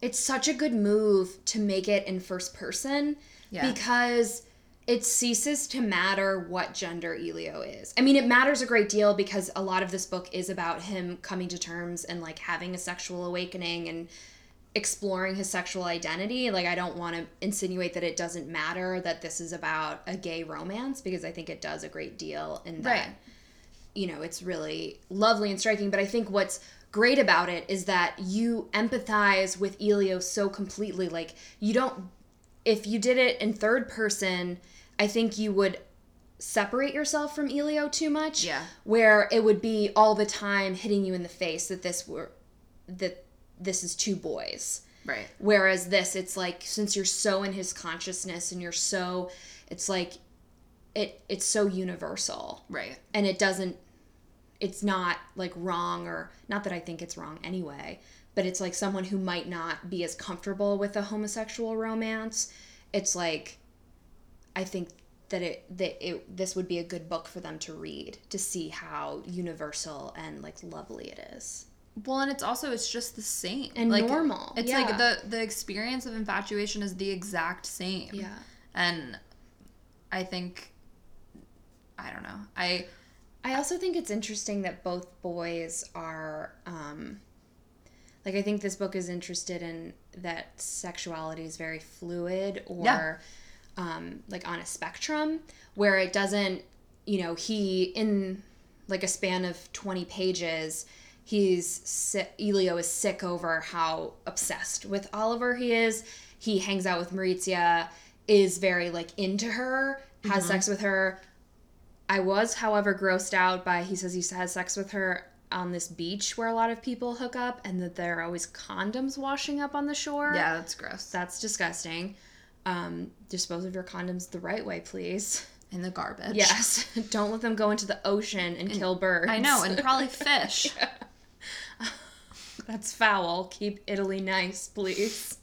it's such a good move to make it in first person Yeah. because it ceases to matter what gender Elio is. I mean, it matters a great deal because a lot of this book is about him coming to terms and like having a sexual awakening and exploring his sexual identity. Like I don't want to insinuate that it doesn't matter that this is about a gay romance because I think it does a great deal in that Right. you know, it's really lovely and striking. But I think what's great about it is that you empathize with Elio so completely. Like, you don't, if you did it in third person, I think you would separate yourself from Elio too much. Yeah. Where it would be all the time hitting you in the face that this were, that this is two boys. Right. Whereas this, it's like since you're so in his consciousness and you're so, it's like, it it's so universal Right. and it doesn't it's not like wrong or not that I think it's wrong anyway, but it's like someone who might not be as comfortable with a homosexual romance. It's like I think that it that it this would be a good book for them to read to see how universal and like lovely it is. Well, and it's also it's just the same And like, normal, It's yeah. like the the experience of infatuation is the exact same. Yeah. And I think I don't know. I I also think it's interesting that both boys are um like I think this book is interested in that sexuality is very fluid or Yeah. um like on a spectrum where it doesn't you know he in like a span of 20 pages he's sick, Elio is sick over how obsessed with Oliver he is he hangs out with Maurizia is very like into her has sex with her I was, however, grossed out by he says he has sex with her on this beach where a lot of people hook up and that there are always condoms washing up on the shore. yeah, that's gross. That's disgusting. Um, dispose of your condoms the right way, please. in the garbage. Yes. (laughs) Don't let them go into the ocean and, kill birds. I know, and probably (laughs) fish. That's foul. Keep Italy nice, please.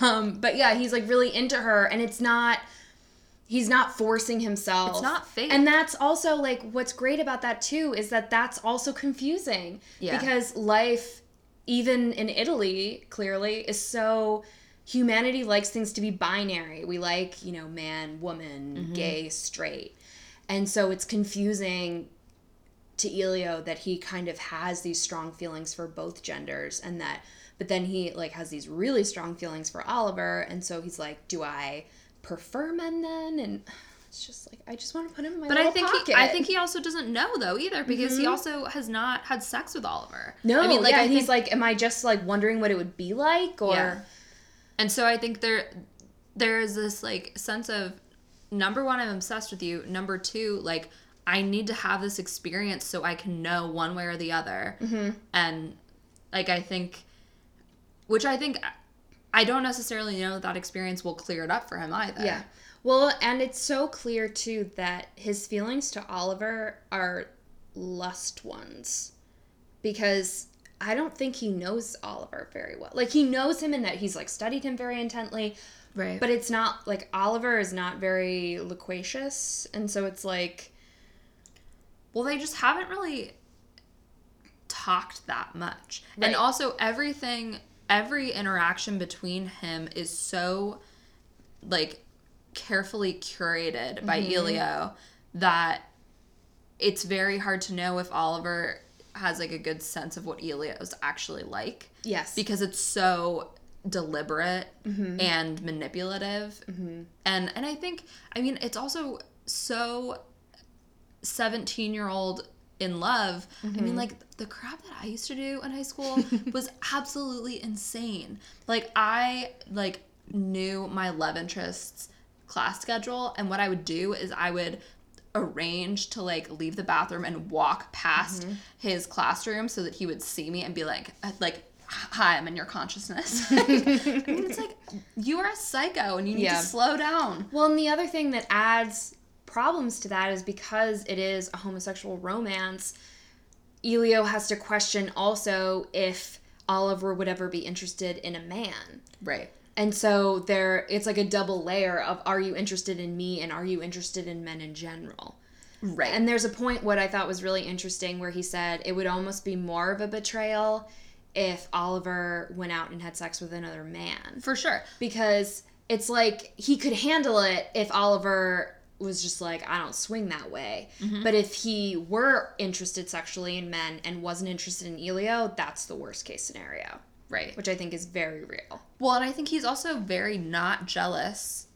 Um, but yeah, he's like really into her, and it's not. He's not forcing himself. It's not fake. And that's also like what's great about that too is that that's also confusing. Yeah. Because life, even in Italy, clearly is so. Humanity likes things to be binary. We like, you know, man, woman, Mm-hmm. gay, straight. And so it's confusing to Elio that he kind of has these strong feelings for both genders and that but then he like has these really strong feelings for Oliver and so he's like do I prefer men then and it's just like I just want to put him in my But I think pocket. he, I think he also doesn't know though either because he Mhm. also has not had sex with Oliver. no I mean like yeah, I he's like am I just like wondering what it would be like or Yeah. and so I think there there is this like sense of number one I'm obsessed with you. Number two like I need to have this experience so I can know one way or the other. Mhm. And like I think, which I think I don't necessarily know that that experience will clear it up for him either. Yeah. Well, and it's so clear too that his feelings to Oliver are lust ones. Because I don't think he knows Oliver very well. Like he knows him in that he's like studied him very intently, Right. but it's not like Oliver is not very loquacious, and so it's like Well, they just haven't really talked that much. Right. And also everything every interaction between him is so like carefully curated by Mm-hmm. Elio that it's very hard to know if Oliver has like a good sense of what Elio is actually like yes. because it's so deliberate Mm-hmm. and manipulative and and i think i mean it's also so 17 year old in love i Mm-hmm. mean like the crap that i used to do in high school (laughs) was absolutely insane like i like knew my love interests class schedule and what i would do is i would arrange to like leave the bathroom and walk past Mm-hmm. his classroom so that he would see me and be like uh, like hi i'm in your consciousness (laughs) i mean it's like you are a psycho and you need Yeah. to slow down Well, and the other thing that adds problems to that is because it is a homosexual romance, Elio has to question also if Oliver would ever be interested in a man. right And so there it's like a double layer of are you interested in me and are you interested in men in general? right And there's a point what I thought was really interesting where he said it would almost be more of a betrayal if Oliver went out and had sex with another man for sure because it's like he could handle it if Oliver was just like I don't swing that way. Mm-hmm. But if he were interested sexually in men and wasn't interested in Elio, that's the worst case scenario, right which I think is very real. well and i think he's also very not jealous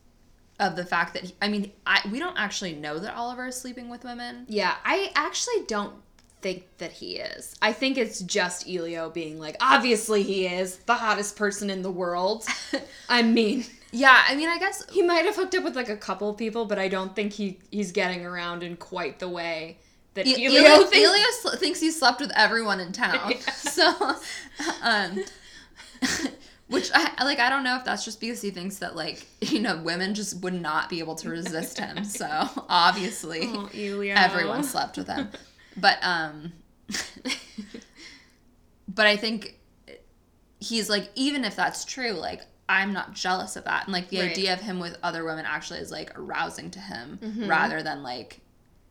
of the fact that he, i mean I, we don't actually know that oliver is sleeping with women Yeah, I actually don't think that he is. I think it's just Elio being like, obviously he is the hottest person in the world. (laughs) I mean, yeah i mean i guess he might have hooked up with like a couple people, but I don't think he he's getting around in quite the way that E- Elio, Elio, thinks. Elio sl- thinks he slept with everyone in town. (laughs) (laughs) So, um, (laughs) which I like. I don't know if that's just because he thinks that like you know women just would not be able to resist him. So obviously, Oh, everyone slept with him. But um, but I think he's like even if that's true, like I'm not jealous of that, and like the Right. idea of him with other women actually is like arousing to him Mm-hmm. rather than like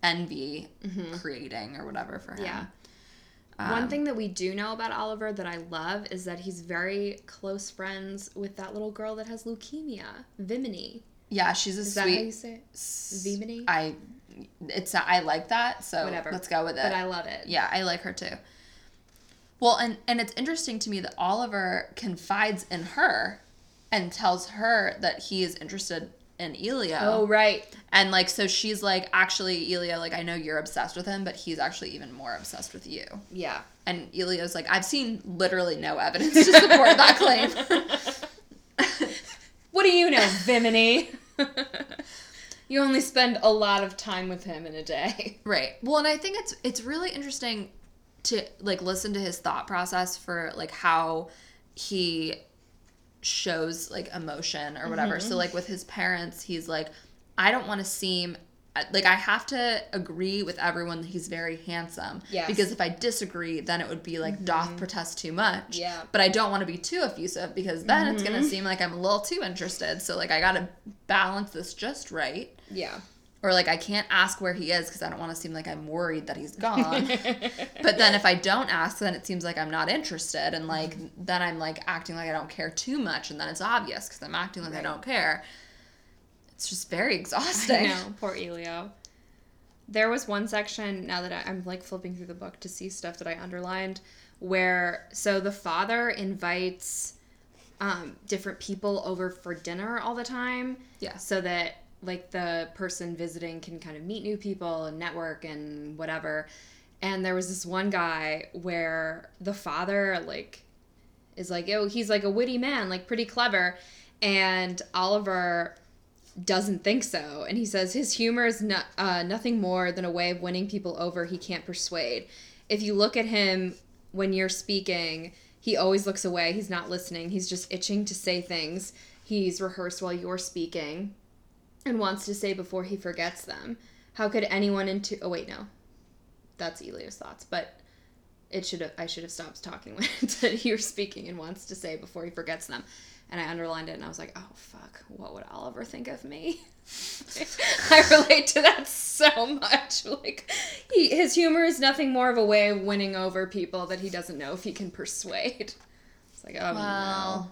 envy creating or whatever for him. Yeah. Um, One thing that we do know about Oliver that I love is that he's very close friends with that little girl that has leukemia, Vimini. Yeah, she's a Is that how you say it? s- Vimini? I, it's I like that. So Whatever. let's go with it. But I love it. Yeah, I like her too. Well, and and it's interesting to me that Oliver confides in her and tells her that he is interested in Elio. Oh, right. And like so she's like actually Elio like I know you're obsessed with him, but he's actually even more obsessed with you. Yeah. And Elio's like I've seen literally no evidence to support that claim. (laughs) What do you know, Vimini? you only spend a lot of time with him in a day. Right. Well, and I think it's it's really interesting to like listen to his thought process for like how he shows like emotion or mm-hmm. whatever. So like with his parents, he's like I don't want to seem like I have to agree with everyone that he's very handsome. Yes. Because if I disagree, then it would be like mm-hmm. doth protest too much. Yeah. But I don't want to be too effusive because then it's gonna mm-hmm. seem like I'm a little too interested. So like I gotta balance this just right. Yeah. Or like I can't ask where he is because I don't want to seem like I'm worried that he's gone. (laughs) but then if I don't ask, then it seems like I'm not interested, and like Mm-hmm. then I'm like acting like I don't care too much, and then it's obvious because I'm acting like I don't care. It's just very exhausting. I know, poor Elio. There was one section now that I'm like flipping through the book to see stuff that I underlined where so the father invites um, different people over for dinner all the time. Yeah. So that like the person visiting can kind of meet new people and network and whatever. And there was this one guy where the father like is like, oh, he's like a witty man, like pretty clever. And Oliver doesn't think so. And he says his humor is no, uh, nothing more than a way of winning people over he can't persuade. If you look at him when you're speaking, he always looks away. He's not listening. He's just itching to say things. He's rehearsed while you're speaking and wants to say before he forgets them. How could anyone into. Oh, wait, no. That's Elio's thoughts. But it should have I should have stopped talking (laughs) when it said you're speaking and wants to say before he forgets them. And I underlined it and I was like, oh fuck, what would Oliver think of me? (laughs) I relate to that so much. (laughs) Like he his humor is nothing more of a way of winning over people that he doesn't know if he can persuade. It's like, oh Well,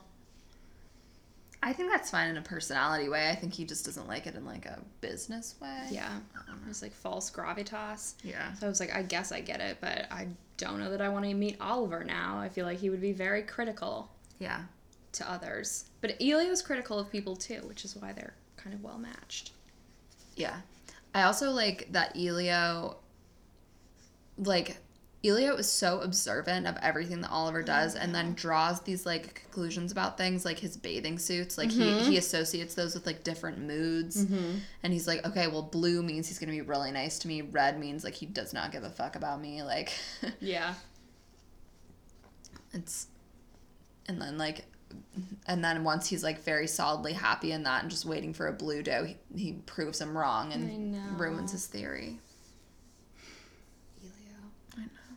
I think that's fine in a personality way. I think he just doesn't like it in like a business way. Yeah. Um, it's like false gravitas. Yeah. So I was like, I guess I get it, but I don't know that I want to meet Oliver now. I feel like he would be very critical Yeah. to others. But Elio's critical of people too, which is why they're kind of well matched. Yeah. I also like that Elio like Elio is so observant of everything that Oliver does and then draws these like conclusions about things like his bathing suits. Like he, mm-hmm. he associates those with like different moods. Mm-hmm. And he's like, okay, well blue means he's gonna be really nice to me. Red means like he does not give a fuck about me. (laughs) Like Yeah. it's and then like and then once he's like very solidly happy in that and just waiting for a blue doe, he, he proves him wrong and ruins his theory.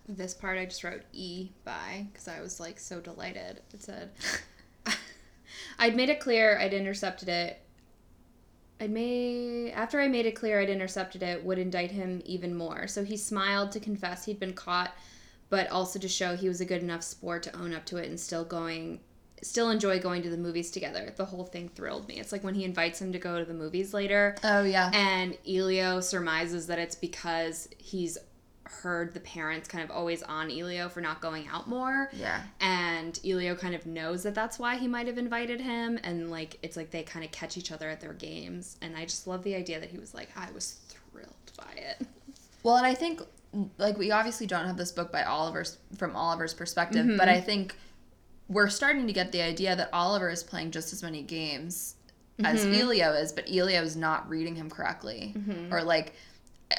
Elio. I know. This part I just wrote E by because I was like so delighted. It said, (laughs) I'd made it clear I'd intercepted it. I'd made after I made it clear I'd intercepted it would indict him even more. So he smiled to confess he'd been caught, but also to show he was a good enough sport to own up to it and still going still enjoy going to the movies together. The whole thing thrilled me. It's like when he invites him to go to the movies later Oh yeah. and Elio surmises that it's because he's heard the parents kind of always on Elio for not going out more. Yeah. And Elio kind of knows that that's why he might have invited him. And like, it's like they kind of catch each other at their games. And I just love the idea that he was like, I was thrilled by it. Well, and I think like we obviously don't have this book by Oliver's from Oliver's perspective, but I mm-hmm. think we're starting to get the idea that Oliver is playing just as many games as mm-hmm. Elio is, but Elio is not reading him correctly. Mm-hmm. Or like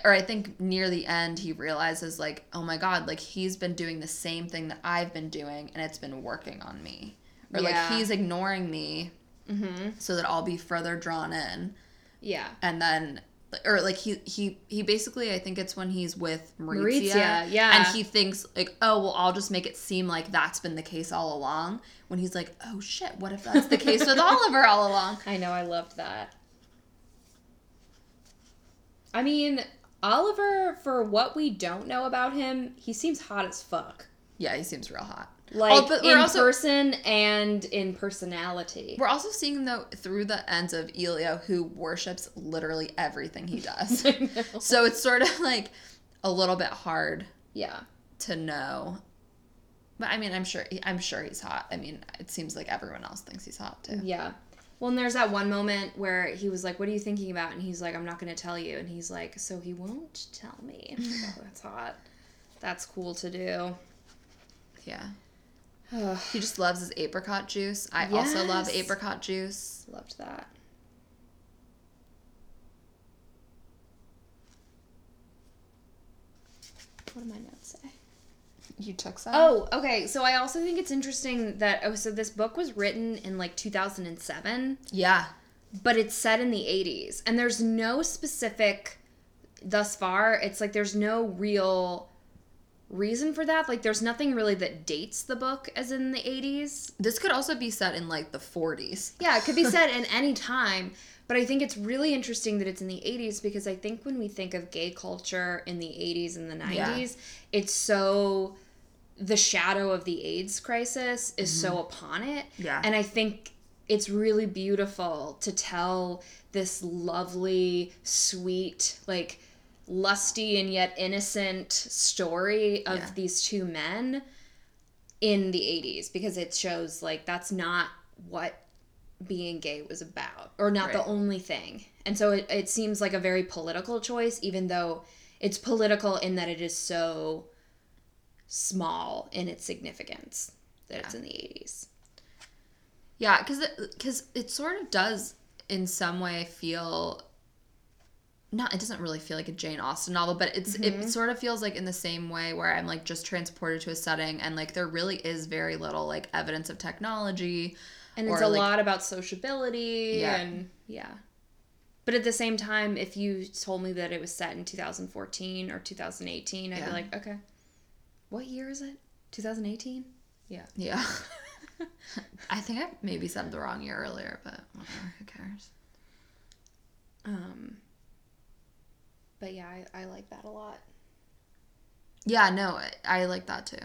or I think near the end he realizes like, oh my god, like he's been doing the same thing that I've been doing and it's been working on me. Or Yeah. like he's ignoring me Mm-hmm. so that I'll be further drawn in Yeah. and then or like he he he basically I think it's when he's with Maurizia, Maurizia, yeah. and he thinks like oh well I'll just make it seem like that's been the case all along when he's like oh shit what if that's the case with Oliver all along (laughs) I know, I loved that. I mean, Oliver, for what we don't know about him, he seems hot as fuck. yeah he seems real hot Like Oh, in also- person and in personality. we're also seeing though through the ends of Elio who worships literally everything he (laughs) does so it's sort of like a little bit hard Yeah. to know but I mean I'm sure I'm sure he's hot I mean it seems like everyone else thinks he's hot too Yeah. Well, and there's that one moment where he was like, "What are you thinking about?" And he's like, "I'm not going to tell you." And he's like, "So he won't tell me." And I was like, oh, that's hot. That's cool to do. yeah (sighs) He just loves his apricot juice. I also love apricot juice. loved that. What do my notes? You took some? Oh, okay. So I also think it's interesting that oh, so this book was written in like 2007. yeah. but it's set in the 80s and there's no specific thus far, it's like there's no real reason for that. Like there's nothing really that dates the book as in the 80s. This could also be set in like the 40s. Yeah, it could be set in any time, but I think it's really interesting that it's in the 80s because I think when we think of gay culture in the 80s and the 90s, Yeah. it's so the shadow of the AIDS crisis is so mm-hmm. upon it. Yeah. And I think it's really beautiful to tell this lovely, sweet, like lusty and yet innocent story of Yeah. these two men in the 80s because it shows like that's not what being gay was about or not the only thing. And so it, it seems like a very political choice, even though it's political in that it is so small in its significance that it's in the 80s. Yeah, because it, cause it sort of does in some way feel. Not, it doesn't really feel like a Jane Austen novel, but it's it mm-hmm. sort of feels like in the same way where I'm like just transported to a setting and like there really is very little like evidence of technology. And it's a like- lot about sociability Yeah. and yeah. But at the same time, if you told me that it was set in 2014 or 2018, I'd Yeah. be like, okay. What year is it? 2018? Yeah. Yeah. (laughs) I think I maybe said the wrong year earlier, but whatever, who cares? Um but yeah, I, I like that a lot. Yeah, no, I, I like that too.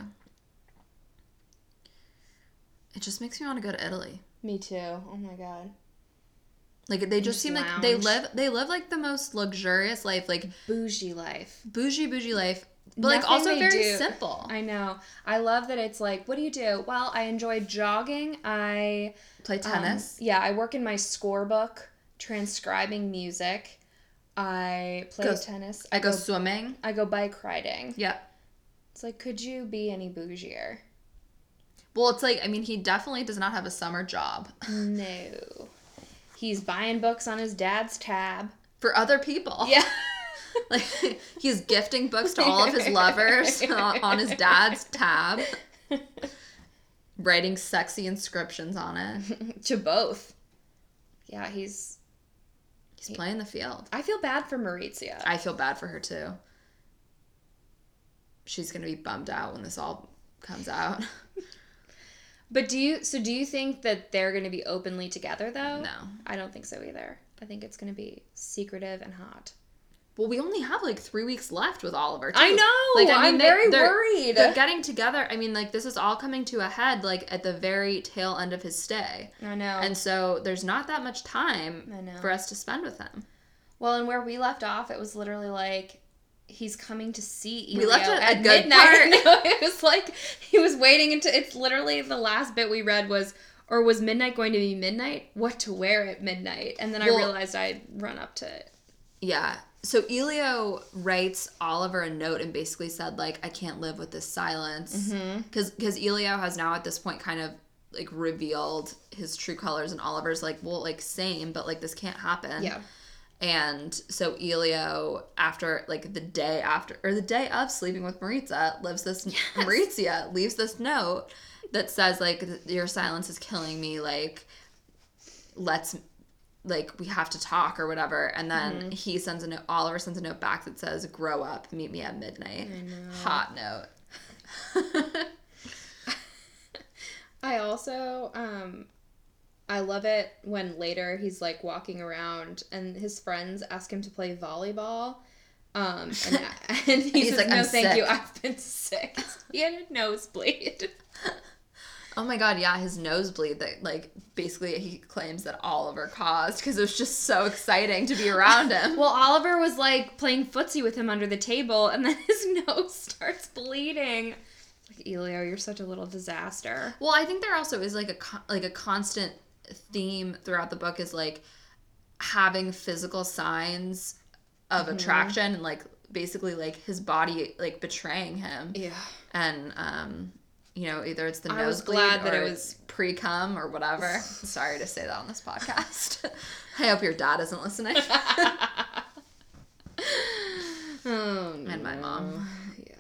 It just makes me want to go to Italy. Me too. Oh my god. Like they just Just seem like they live they live like the most luxurious life, like Bougie life. bougie bougie life, but like also very do- simple. I know. I love that it's like, what do you do? Well, I enjoy jogging. I Play um, tennis. yeah, I work in my scorebook transcribing music. I play Go- tennis. I go swimming. I go bike riding. Yeah. It's like, could you be any bougier? Well, it's like I mean, he definitely does not have a summer job (laughs) No. He's buying books on his dad's tab. for other people. Yeah. (laughs) (laughs) like he's gifting books to all of his lovers on (laughs) uh, on his dad's tab, writing sexy inscriptions on it. (laughs) to both. Yeah, he's. He's playing the field. I feel bad for Maurizia. I feel bad for her too. She's gonna be bummed out when this all comes out. But do you so do you think that they're going to be openly together though? No. I don't think so either. I think it's going to be secretive and hot. Well, we only have like three weeks left with Oliver. I know. Like, I mean, they- very they're- worried. They're getting together. I mean, like this is all coming to a head like at the very tail end of his stay, I know. and so there's not that much time for us to spend with him. well, and where we left off, it was literally like he's coming to see We left at a good midnight. (laughs) No, it was like he was waiting until it's literally the last bit we read was or was midnight going to be midnight? What to wear at midnight? And then I realized I'd run up to it. Yeah. So Elio writes Oliver a note and basically said like I can't live with this silence Mm-hmm. because because Elio has now at this point kind of like revealed his true colors and Oliver's like well like same but like this can't happen Yeah. and so Elio after like the day after or the day of sleeping with Maritza lives this Maritza leaves this note that says like your silence is killing me like let's like we have to talk or whatever and then Mm-hmm. he sends a note oliver sends a note back that says grow up meet me at midnight hot note (laughs) I also um I love it when later he's like walking around and his friends ask him to play volleyball. Um and, (laughs) and he He's says, like, "No, "I'm thank sick." you. I've been sick." (laughs) He had a nosebleed. Oh my god yeah his nosebleed that like basically he claims that oliver caused because it was just so exciting to be around (laughs) him Well, Oliver was like playing footsie with him under the table, and then (laughs) his nose starts bleeding. Like Elio, you're such a little disaster. Well, I think there also is like a like a constant theme throughout the book is like having physical signs of Mm-hmm. attraction and like basically like his body like betraying him Yeah. and um you know either it's the I was nosebleed glad that it it's pre-cum or whatever (laughs) sorry to say that on this podcast i hope your dad isn't listening Oh, (laughs) (laughs) and my mom oh, yeah.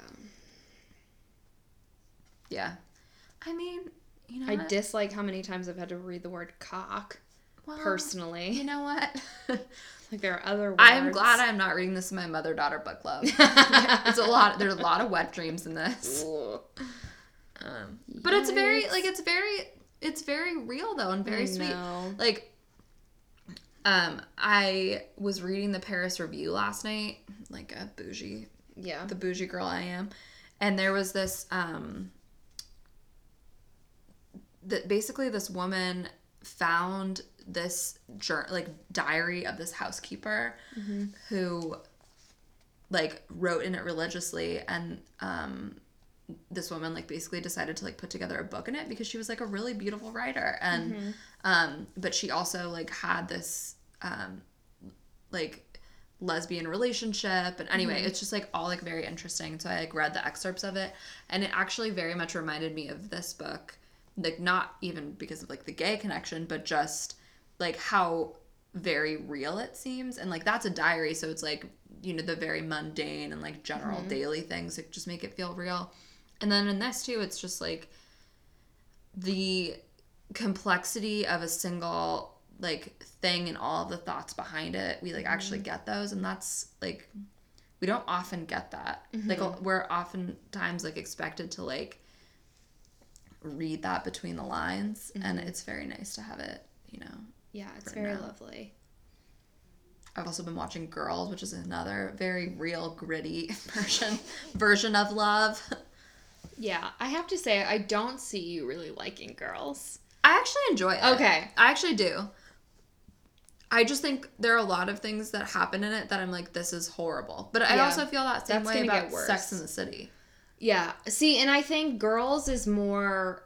yeah i mean you know I what? dislike how many times I've had to read the word cock. Well, personally. You know what? Like there are other. Words. I'm glad I'm not reading this in my mother daughter book club. it's a lot. There's a lot of wet dreams in this. Um, but it's very like it's very it's very real though and very I sweet. know. Like, um, I was reading the Paris Review last night, like a bougie Yeah. the bougie girl I am. And there was this um that basically this woman found this jour- like diary of this housekeeper who like wrote in it religiously and um this woman like basically decided to like put together a book in it because she was like a really beautiful writer. And um but she also like had this um like lesbian relationship. And anyway it's just like all like very interesting. So i like read the excerpts of it. And it actually very much reminded me of this book like not even because of like the gay connection but just like how very real it seems. And like that's a diary. So it's like you know the very mundane and like general daily things that just make it feel real and then in this too it's just like the complexity of a single like thing and all of the thoughts behind it we like actually mm-hmm. get those and that's like we don't often get that mm-hmm. like uh, we're oftentimes like expected to like read that between the lines mm-hmm. and it's very nice to have it you know Yeah, it's very now. lovely. I've also been watching Girls, which is another very real, gritty (laughs) version version of love. (laughs) Yeah, I have to say I don't see you really liking girls. I actually enjoy it. Okay. I actually do. I just think there are a lot of things that happen in it that I'm like, this is horrible. But I Yeah. also feel that same That's way gonna about get worse. Sex in the City. Yeah. See, and I think girls is more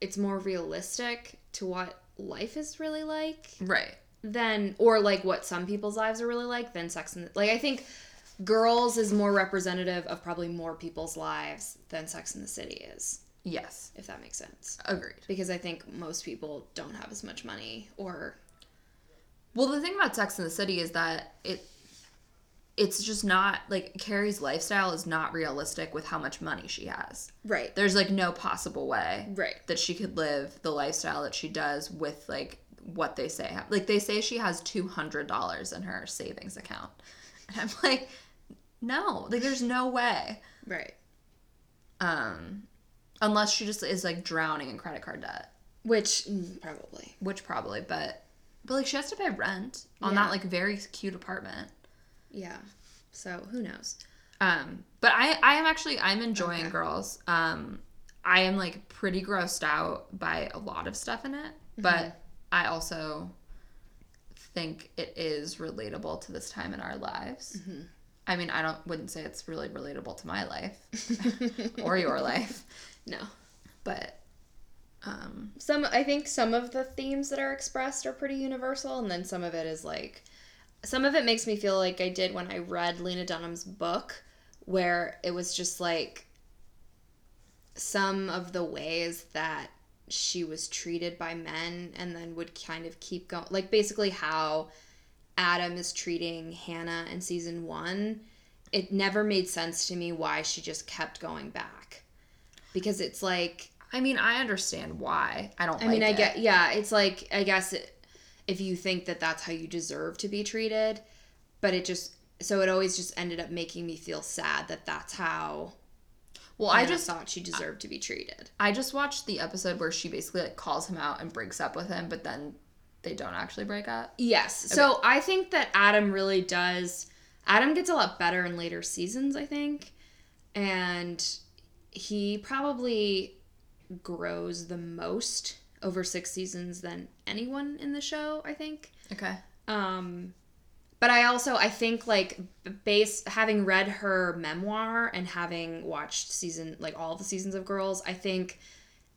it's more realistic to what life is really like Right. than or like what some people's lives are really like than sex and like I think girls is more representative of probably more people's lives than Sex in the City is, Yes. if that makes sense. Agreed. Because I think most people don't have as much money or Well, the thing about Sex in the City is that it it's just not like Carrie's lifestyle is not realistic with how much money she has. right. There's like no possible way Right. that she could live the lifestyle that she does with like what they say. Like they say she has two hundred dollars in her savings account, and I'm like, no, like there's no way. Right. Um, unless she just is like drowning in credit card debt, Which mm, probably. which probably, but but like she has to pay rent on Yeah. that like very cute apartment. Yeah. So who knows? Um, but I I am actually I'm enjoying Okay. girls. Um, I am like pretty grossed out by a lot of stuff in it, but I also think it is relatable to this time in our lives. I mean, I don't wouldn't say it's really relatable to my life (laughs) or your life, No. but um, Some I think some of the themes that are expressed are pretty universal and then some of it is like some of it makes me feel like I did when I read Lena Dunham's book where it was just like some of the ways that she was treated by men and then would kind of keep going like basically how Adam is treating Hannah in season 1 it never made sense to me why she just kept going back because it's like I mean, I understand why. I don't. I mean, I it. get, yeah, it's like, I guess it, if you think that that's how you deserve to be treated, but it just, so it always just ended up making me feel sad that that's how Well, I just thought she deserved to be treated. I just watched the episode where she basically like calls him out and breaks up with him, but then they don't actually break up. Yes. So I think that Adam really does, Adam gets a lot better in later seasons, I think. And he probably grows the most over six seasons than anyone in the show, I think. Okay. Um, but I also I think like base having read her memoir and having watched season like all the seasons of Girls, I think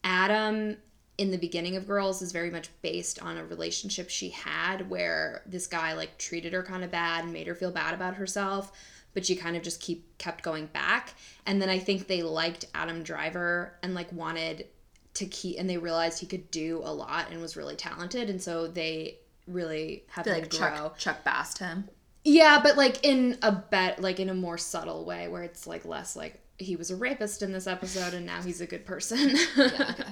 Adam in the beginning of Girls is very much based on a relationship she had where this guy like treated her kind of bad and made her feel bad about herself, but she kind of just keep kept going back. And then I think they liked Adam Driver and like wanted to keep and they realized he could do a lot and was really talented and so they really have like grow. Chuck Chuck Bassed him. Yeah, but like in a bet like in a more subtle way where it's like less like he was a rapist in this episode and now he's a good person. (laughs) Yeah. Okay.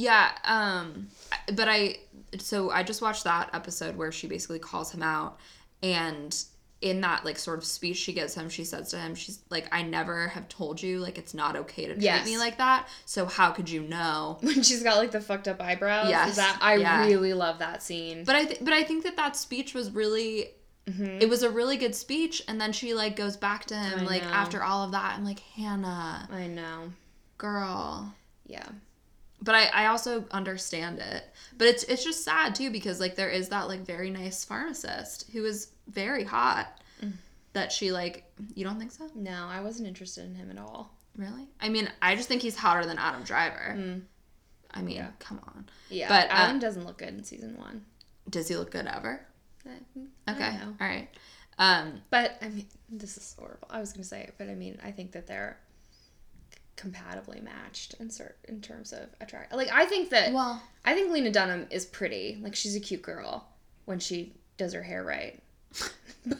Yeah, um but I so I just watched that episode where she basically calls him out and in that like sort of speech she gives him, she says to him, she's like, I never have told you like it's not okay to treat Yes. me like that. So how could you know? (laughs) When she's got like the fucked up eyebrows. Yes, Is that I yeah. really love that scene. But I th- but I think that that speech was really Mhm. it was a really good speech and then she like goes back to him I like know. after all of that. I'm like, "Hannah, I know. girl." Yeah. But I, I also understand it. But it's it's just sad too because like there is that like very nice pharmacist who is very hot Mm. that she like you don't think so? No, I wasn't interested in him at all. Really? I mean, I just think he's hotter than Adam Driver. Mm. I mean, Yeah. come on. Yeah. But, uh, Adam doesn't look good in season one. Does he look good ever? I- I Okay. know. All right. Um But I mean, this is horrible. I was gonna say it, but I mean, I think that they're compatibly matched in cert- in terms of attract. Like, I think that well, I think Lena Dunham is pretty. Like, she's a cute girl when she does her hair right. (laughs)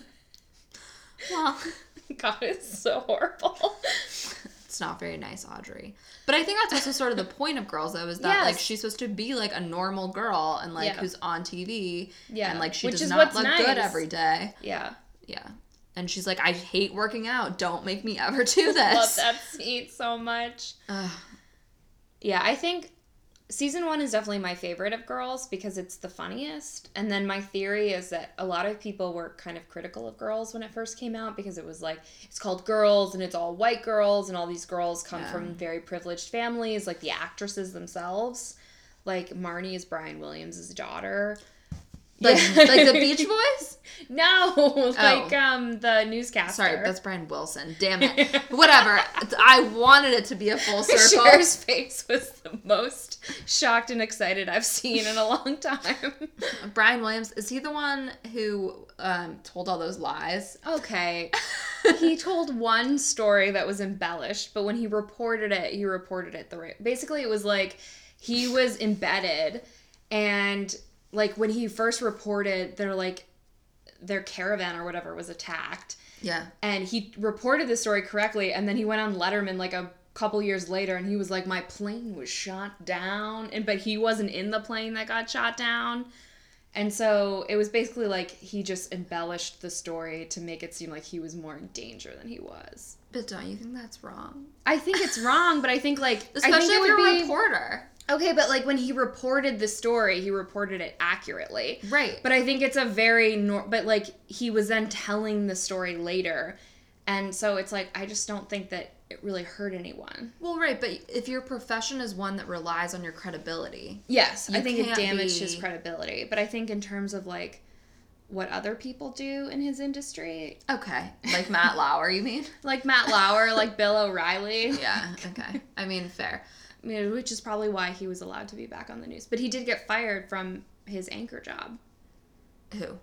well, (laughs) God, it's so horrible. it's not very nice, Audrey. But I think that's also sort of the point of girls though is that like she's supposed to be like a normal girl and like Yeah. who's on TV Yeah, and like she which does not look nice. good every day. yeah, Yeah. And she's like, I hate working out. Don't make me ever do (laughs) this. love that scene so much. Ugh. Yeah, I think season one is definitely my favorite of girls because it's the funniest. And then my theory is that a lot of people were kind of critical of girls when it first came out because it was like it's called girls and it's all white girls and all these girls come Yeah. from very privileged families, like the actresses themselves. Like Marnie is Brian Williams' daughter. Like, Yeah. like the Beach (laughs) Boys? No, like um the newscaster. Sorry, that's Brian Wilson. Damn it. (laughs) Whatever. I wanted it to be a full (laughs) circle. Cher's face was the most shocked and excited I've seen in a long time. Brian Williams, is he the one who um, told all those lies? Okay. he told one story that was embellished, but when he reported it, he reported it the right. Basically, it was like he was embedded, and like when he first reported, they're like their caravan or whatever was attacked, Yeah. and he reported the story correctly, and then he went on Letterman like a couple years later, and he was like, "My plane was shot down," and but he wasn't in the plane that got shot down. And so it was basically like he just embellished the story to make it seem like he was more in danger than he was. But don't you think that's wrong? I think it's wrong, but I think like I Especially think if you're a reporter. Okay. But like when he reported the story, he reported it accurately. Right. But I think it's a very nor- but like he was then telling the story later, and so it's like I just don't think that it really hurt anyone. Well, right, but if your profession is one that relies on your credibility, Yes, I think it damaged his credibility. But I think in terms of like what other people do in his industry, okay, like Matt Lauer, you mean? (laughs) like Matt Lauer, like Bill O'Reilly, Yeah. Okay. I mean, fair. Which is probably why he was allowed to be back on the news. But he did get fired from his anchor job. Who?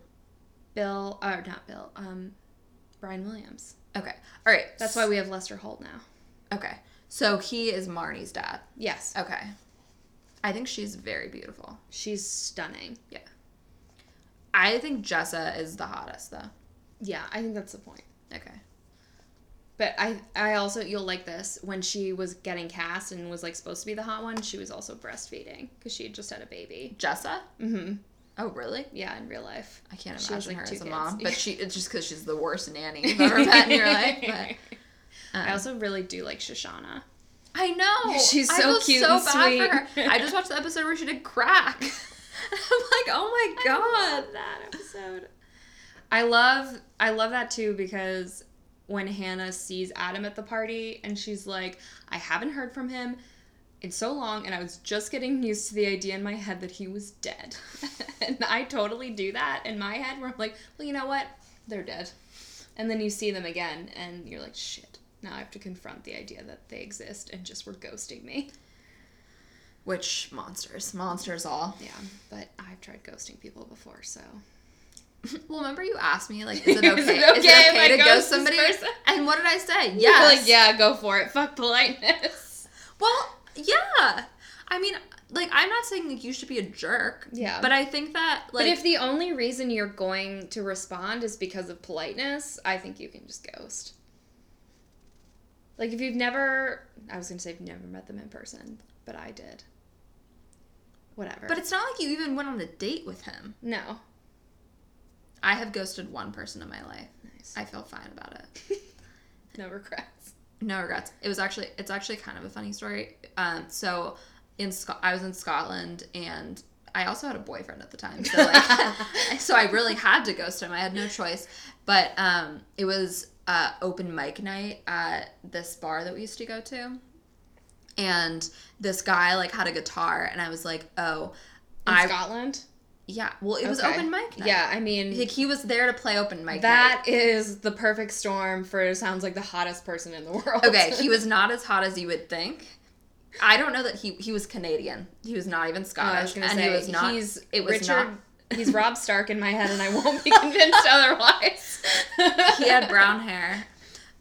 Bill, or not Bill, um, Brian Williams. Okay. All right. That's why we have Lester Holt now. Okay. So he is Marnie's dad. Yes, Okay. I think she's very beautiful. she's stunning. Yeah. I think Jessa is the hottest though. Yeah, I think that's the point. Okay. But I, I also you'll like this when she was getting cast and was like supposed to be the hot one. She was also breastfeeding because she had just had a baby. Jessa? Mm-hmm. Oh, really? Yeah, in real life. I can't She imagine like, her as a kids. mom, but she it's just because she's the worst nanny you've (laughs) ever met in your life. But, (laughs) I um, also really do like Shoshana. I know (laughs) She's I so cute so and bad sweet. for her. I just watched the episode where she did crack. I'm like, oh my god. I that episode. I love I love that too because when Hannah sees Adam at the party and she's like, I haven't heard from him in so long and I was just getting used to the idea in my head that he was dead. (laughs) and I totally do that in my head where I'm like, well, you know what? They're dead. And then you see them again and you're like, shit. Now I have to confront the idea that they exist and just were ghosting me. Which monsters? Monsters all. Yeah, but I've tried ghosting people before, so (laughs) Well, remember you asked me like, is it (laughs) okay? Is it okay if I to ghost ghost somebody? person? And what did I say? Yes. like, yeah, go for it. (laughs) Fuck politeness. Well, yeah. I mean, like, I'm not saying like you should be a jerk. Yeah. But I think that like but if the only reason you're going to respond is because of politeness, I think you can just ghost. Like if you've never, I was gonna say if you've never met them in person, but I did. whatever. But it's not like you even went on a date with him. no. I have ghosted one person in my life. Nice. I feel fine about it. (laughs) no regrets. No regrets. It was actually it's actually kind of a funny story. Um, so in Sc- I was in Scotland and I also had a boyfriend at the time. So like (laughs) so I really had to ghost him. I had no choice. But um, it was uh, open mic night at this bar that we used to go to. And this guy like had a guitar and I was like, "Oh, In I Scotland? Yeah, well, it was Okay. open mic night. Yeah, I mean Like he was there to play open mic night. that is the perfect storm for sounds like the hottest person in the (laughs) world. Okay, he was (laughs) not as hot as you would think. I don't know that he he was Canadian. He was not even Scottish, I was gonna and say he was not. he's it was Richard. not. (laughs) He's Robb Stark in my head, and I won't be convinced otherwise. He had brown hair,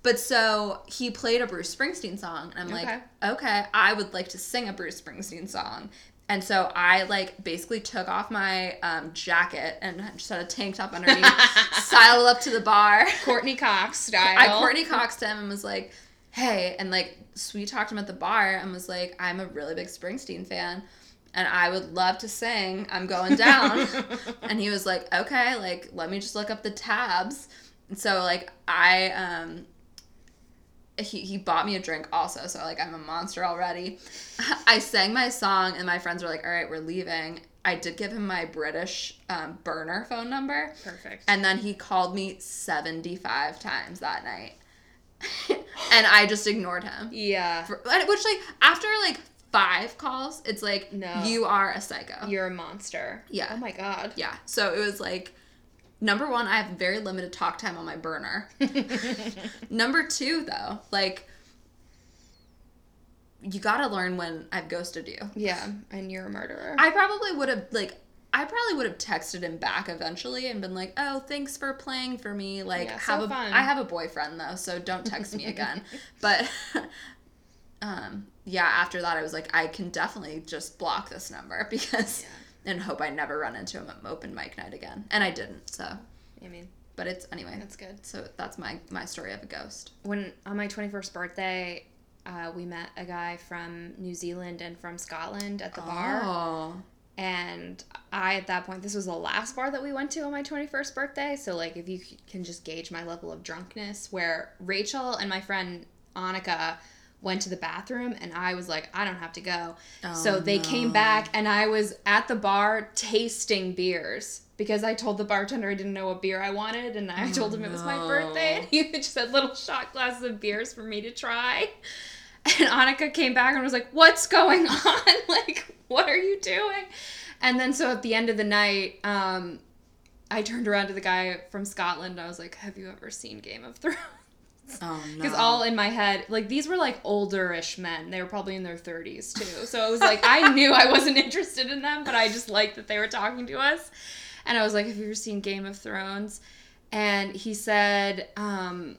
but so he played a Bruce Springsteen song, and I'm Okay. like, okay, I would like to sing a Bruce Springsteen song. And so I like basically took off my um, jacket and just had a tank top underneath, (laughs) sidled up to the bar. Courteney Cox (laughs) style. I Courtney Coxed him and was like, "Hey," and like sweet talked him at the bar and was like, "I'm a really big Springsteen fan, and I would love to sing. I'm going down." (laughs) and he was like, "Okay, like let me just look up the tabs." And so like I um. He, he bought me a drink also, so like I'm a monster already. (laughs) I sang my song, and my friends were like, "All right, we're leaving." I did give him my British um, burner phone number, Perfect. and then he called me 75 times that night. (laughs) and I just ignored him. yeah, For- Which, like, after like five calls, it's like, No. you are a psycho. you're a monster. Yeah. Oh my god. yeah. So it was like, number one, I have very limited talk time on my burner. (laughs) number two, though, like, you gotta learn when I've ghosted you. yeah, and you're a murderer. I probably would have like I probably would have texted him back eventually and been like, "Oh, thanks for playing for me. Like, Yeah, have so a fun. I have a boyfriend though, so don't text me again." (laughs) but (laughs) um yeah, after that I was like, I can definitely just block this number because and hope I never run into him at open mic night again. And I didn't. So, I mean, but it's anyway. that's good. So that's my my story of a ghost. When on my 21st birthday, uh, we met a guy from New Zealand and from Scotland at the bar. Oh. And I, at that point, this was the last bar that we went to on my 21st birthday. So, like, if you can just gauge my level of drunkenness, where Rachel and my friend Annika went to the bathroom, and I was like, I don't have to go. so Oh, they came back, and I was at the bar tasting beers because I told the bartender I didn't know what beer I wanted, and I told him it was my birthday, and he (laughs) just had little shot glasses of beers for me to try. (laughs) And Annika came back and was like, What's going (laughs) on? like, what are you doing? And then so at the end of the night, um, I turned around to the guy from Scotland. I was like, Have you ever seen Game of Thrones? (laughs) Oh no. Because all in my head, like these were like older-ish men. They were probably in their 30s too. So it was like I (laughs) knew I wasn't interested in them, but I just liked that they were talking to us. And I was like, "Have you ever seen Game of Thrones?" And he said, um,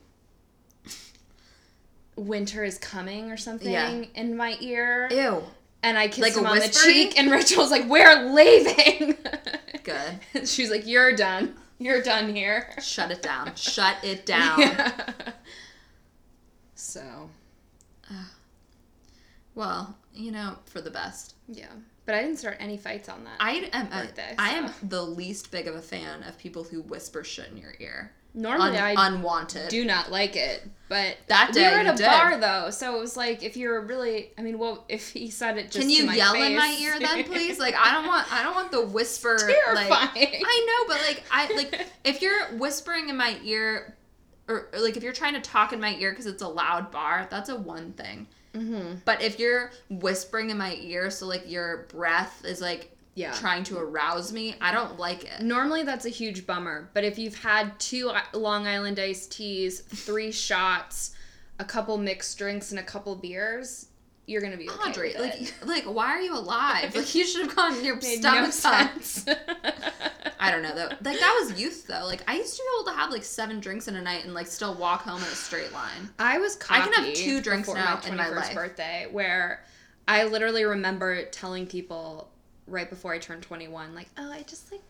"Winter is coming" or something Yeah. in my ear. Ew. And I kissed Like him on the cheek, and Rachel was like, "We're leaving." Good. (laughs) She was like, "You're done. (laughs) You're done here." Shut it down. Shut it (laughs) down. Yeah. So (sighs) Well, you know, for the best. yeah, but I didn't start any fights on that. I am a, Birthday, I am the least big of a fan of people who whisper shit in your ear. Normally, Un- I unwanted. do not like it, but That we day were at a bar though, so it was like if you're really, I mean, well, (laughs) if he said it just Can you yell in my ear then, (laughs) please? Like I don't want I don't want the whisper. Like, Terrifying. I know, but like I like if you're whispering in my ear, or, or, like if you're trying to talk in my ear because it's a loud bar, that's a one thing. mm-hmm. But if you're whispering in my ear, so like your breath is like Yeah. trying to arouse me, I don't like it. Normally, that's a huge bummer. But if you've had two Long Island iced teas, three (laughs) shots, a couple mixed drinks, and a couple beers, you're gonna be okay Audrey, like, it. (laughs) like, why are you alive? Like, you should have gone in your (laughs) stomach no sense. I don't know though. Like that was youth though. Like I used to be able to have like seven drinks in a night and like still walk home in a straight line. I was I can have two drinks now my in my 21st life. birthday where I literally remember telling people right before I turned 21 like oh I just like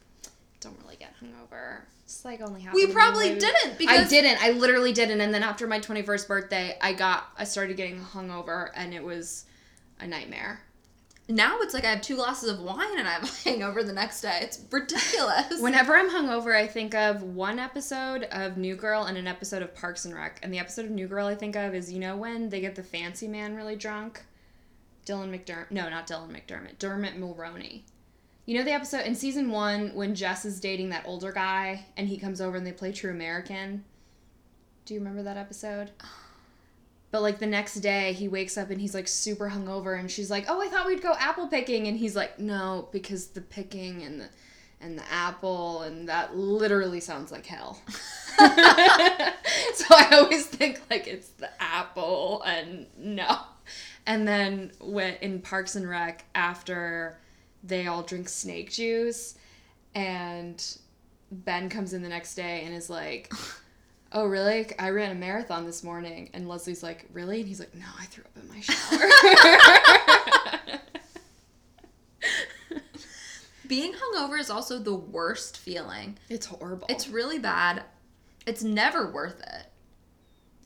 don't really get hungover it's like only happens We probably didn't because I didn't I literally didn't and then after my 21st birthday I got I started getting hungover and it was a nightmare Now it's like I have two glasses of wine and I'm a (laughs) hangover the next day. It's ridiculous. Whenever I'm hungover, I think of one episode of New Girl and an episode of Parks and Rec. And the episode of New Girl I think of is you know when they get the fancy man really drunk? Dylan McDermott. No, not Dylan McDermott. Dermot Mulroney. You know the episode in season one when Jess is dating that older guy and he comes over and they play True American? Do you remember that episode? (sighs) But like the next day, he wakes up and he's like super hungover, and she's like, "Oh, I thought we'd go apple picking," and he's like, "No, because the picking and the and the apple and that literally sounds like hell." (laughs) (laughs) so I always think like it's the apple and no. And then when in Parks and Rec after they all drink snake juice and Ben comes in the next day and is like (laughs) oh really i ran a marathon this morning and leslie's like really and he's like no i threw up in my shower (laughs) Being hungover is also the worst feeling. it's horrible It's really bad. It's never worth it.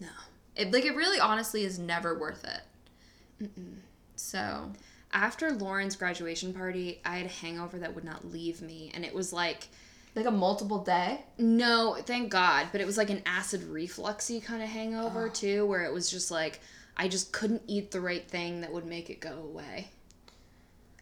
no It like it really honestly is never worth it. So after lauren's graduation party i had a hangover that would not leave me and it was like like a multiple day. no thank god but it was like an acid refluxy kind of hangover ah. too where it was just like i just couldn't eat the right thing that would make it go away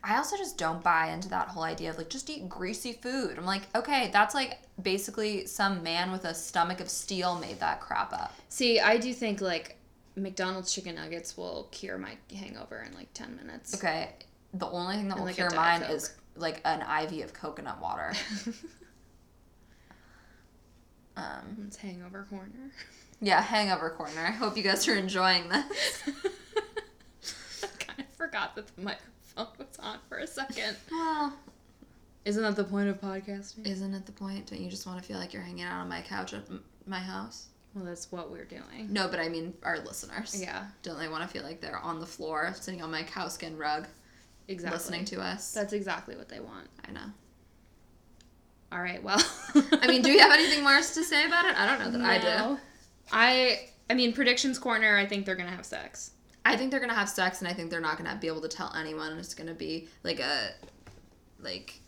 I also just don't buy into that whole idea of like just eat greasy food. I'm like, okay, that's like basically some man with a stomach of steel made that crap up. see i do think like mcdonald's chicken nuggets will cure my hangover in like 10 minutes Okay, the only thing that And will like cure mine is like an IV of coconut water. (laughs) um, it's hangover corner yeah, hangover corner. I (laughs) hope you guys are enjoying this. (laughs) I kind of forgot that the microphone was on for a second. Well, Isn't that the point of podcasting? isn't it the point? Don't you just want to feel like you're hanging out on my couch at my house? Well, that's what we're doing. No, but I mean our listeners. Yeah, Don't they want to feel like they're on the floor, sitting on my cowskin rug, exactly. listening to us? That's exactly what they want. I know. All right. Well, (laughs) I mean, do you have anything more to say about it? I don't know that I do. I I mean predictions corner. I think they're gonna have sex. I think they're gonna have sex, and I think they're not gonna be able to tell anyone. And it's gonna be like a, like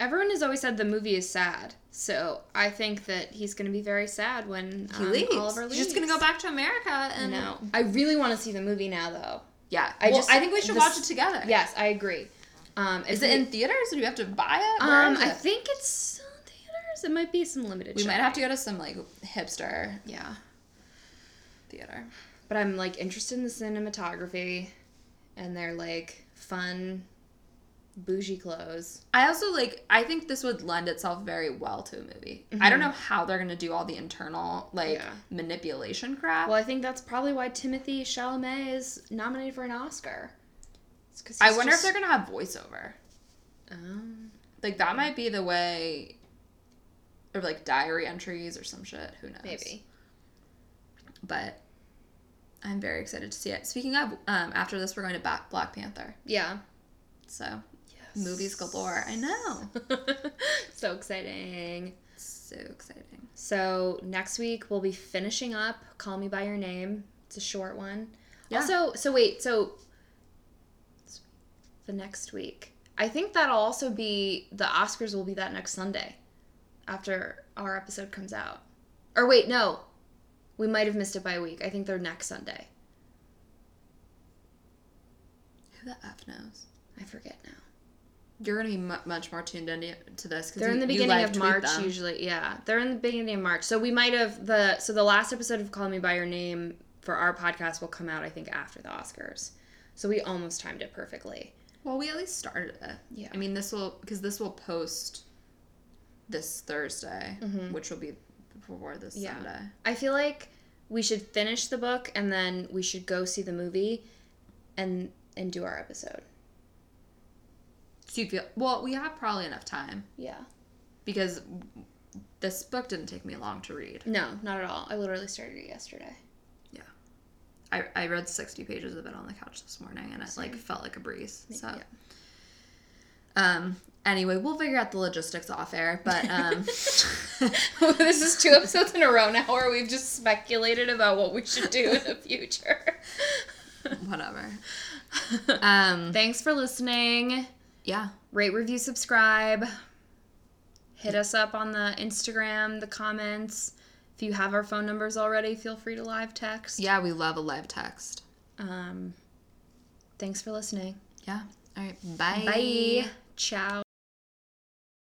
Everyone has always said the movie is sad, so I think that he's gonna be very sad when he um, leaves. Oliver leaves. He's just gonna go back to America, and No, I really want to see the movie now, though. yeah. I I just- just I think we should this- watch it together. Yes, I agree. Um, Is if it we- in theaters? Or do you have to buy it? Um, is I think it's still in theaters. It might be some limited. we might have to go to some like hipster Yeah, theater. but I'm like interested in the cinematography, and they're like fun, bougie clothes. I also like. I think this would lend itself very well to a movie. I don't know how they're gonna do all the internal like Yeah. manipulation crap. Well, I think that's probably why Timothée Chalamet is nominated for an Oscar. I wonder just- if they're gonna have voiceover. Um, Like that might be the way, or like diary entries or some shit. Who knows? maybe. But I'm very excited to see it. Speaking of, um, after this we're going to Ba- Black Panther. Yeah. So movies galore. I know. (laughs) so exciting. So exciting. So next week we'll be finishing up Call Me by Your Name. It's a short one. Yeah. Also, so wait, so the next week. I think that'll also be the Oscars will be that next Sunday after our episode comes out. Or wait, no. We might have missed it by a week. I think they're next Sunday. Who the f knows? I forget now. You're gonna be mu much more tuned into to this because They're in the beginning of March usually. Yeah, they're in the beginning of March. So we might have the so the last episode of Call Me by Your Name for our podcast will come out I think after the Oscars. So we almost timed it perfectly. Well, we at least started it. Yeah. I mean, this will because this will post this Thursday, which will be before this Mm-hmm. Yeah. Sunday. I feel like we should finish the book and then we should go see the movie and and do our episode. So you feel well? We have probably enough time Yeah. because this book didn't take me long to read. No, not at all. I literally started it yesterday. Yeah. I, I read 60 pages of it on the couch this morning and it like felt like a breeze. So Yeah. um anyway, we'll figure out the logistics off air, but um (laughs) (laughs) (laughs) this is two episodes in a row now where we've just speculated about what we should do in the future. Whatever. Um. Thanks for listening. Yeah. Rate, review, subscribe. Hit us up on the Instagram, the comments. If you have our phone numbers already, feel free to live text. Yeah. We love a live text. Um, thanks for listening. Yeah. All right. Bye. Bye. Ciao.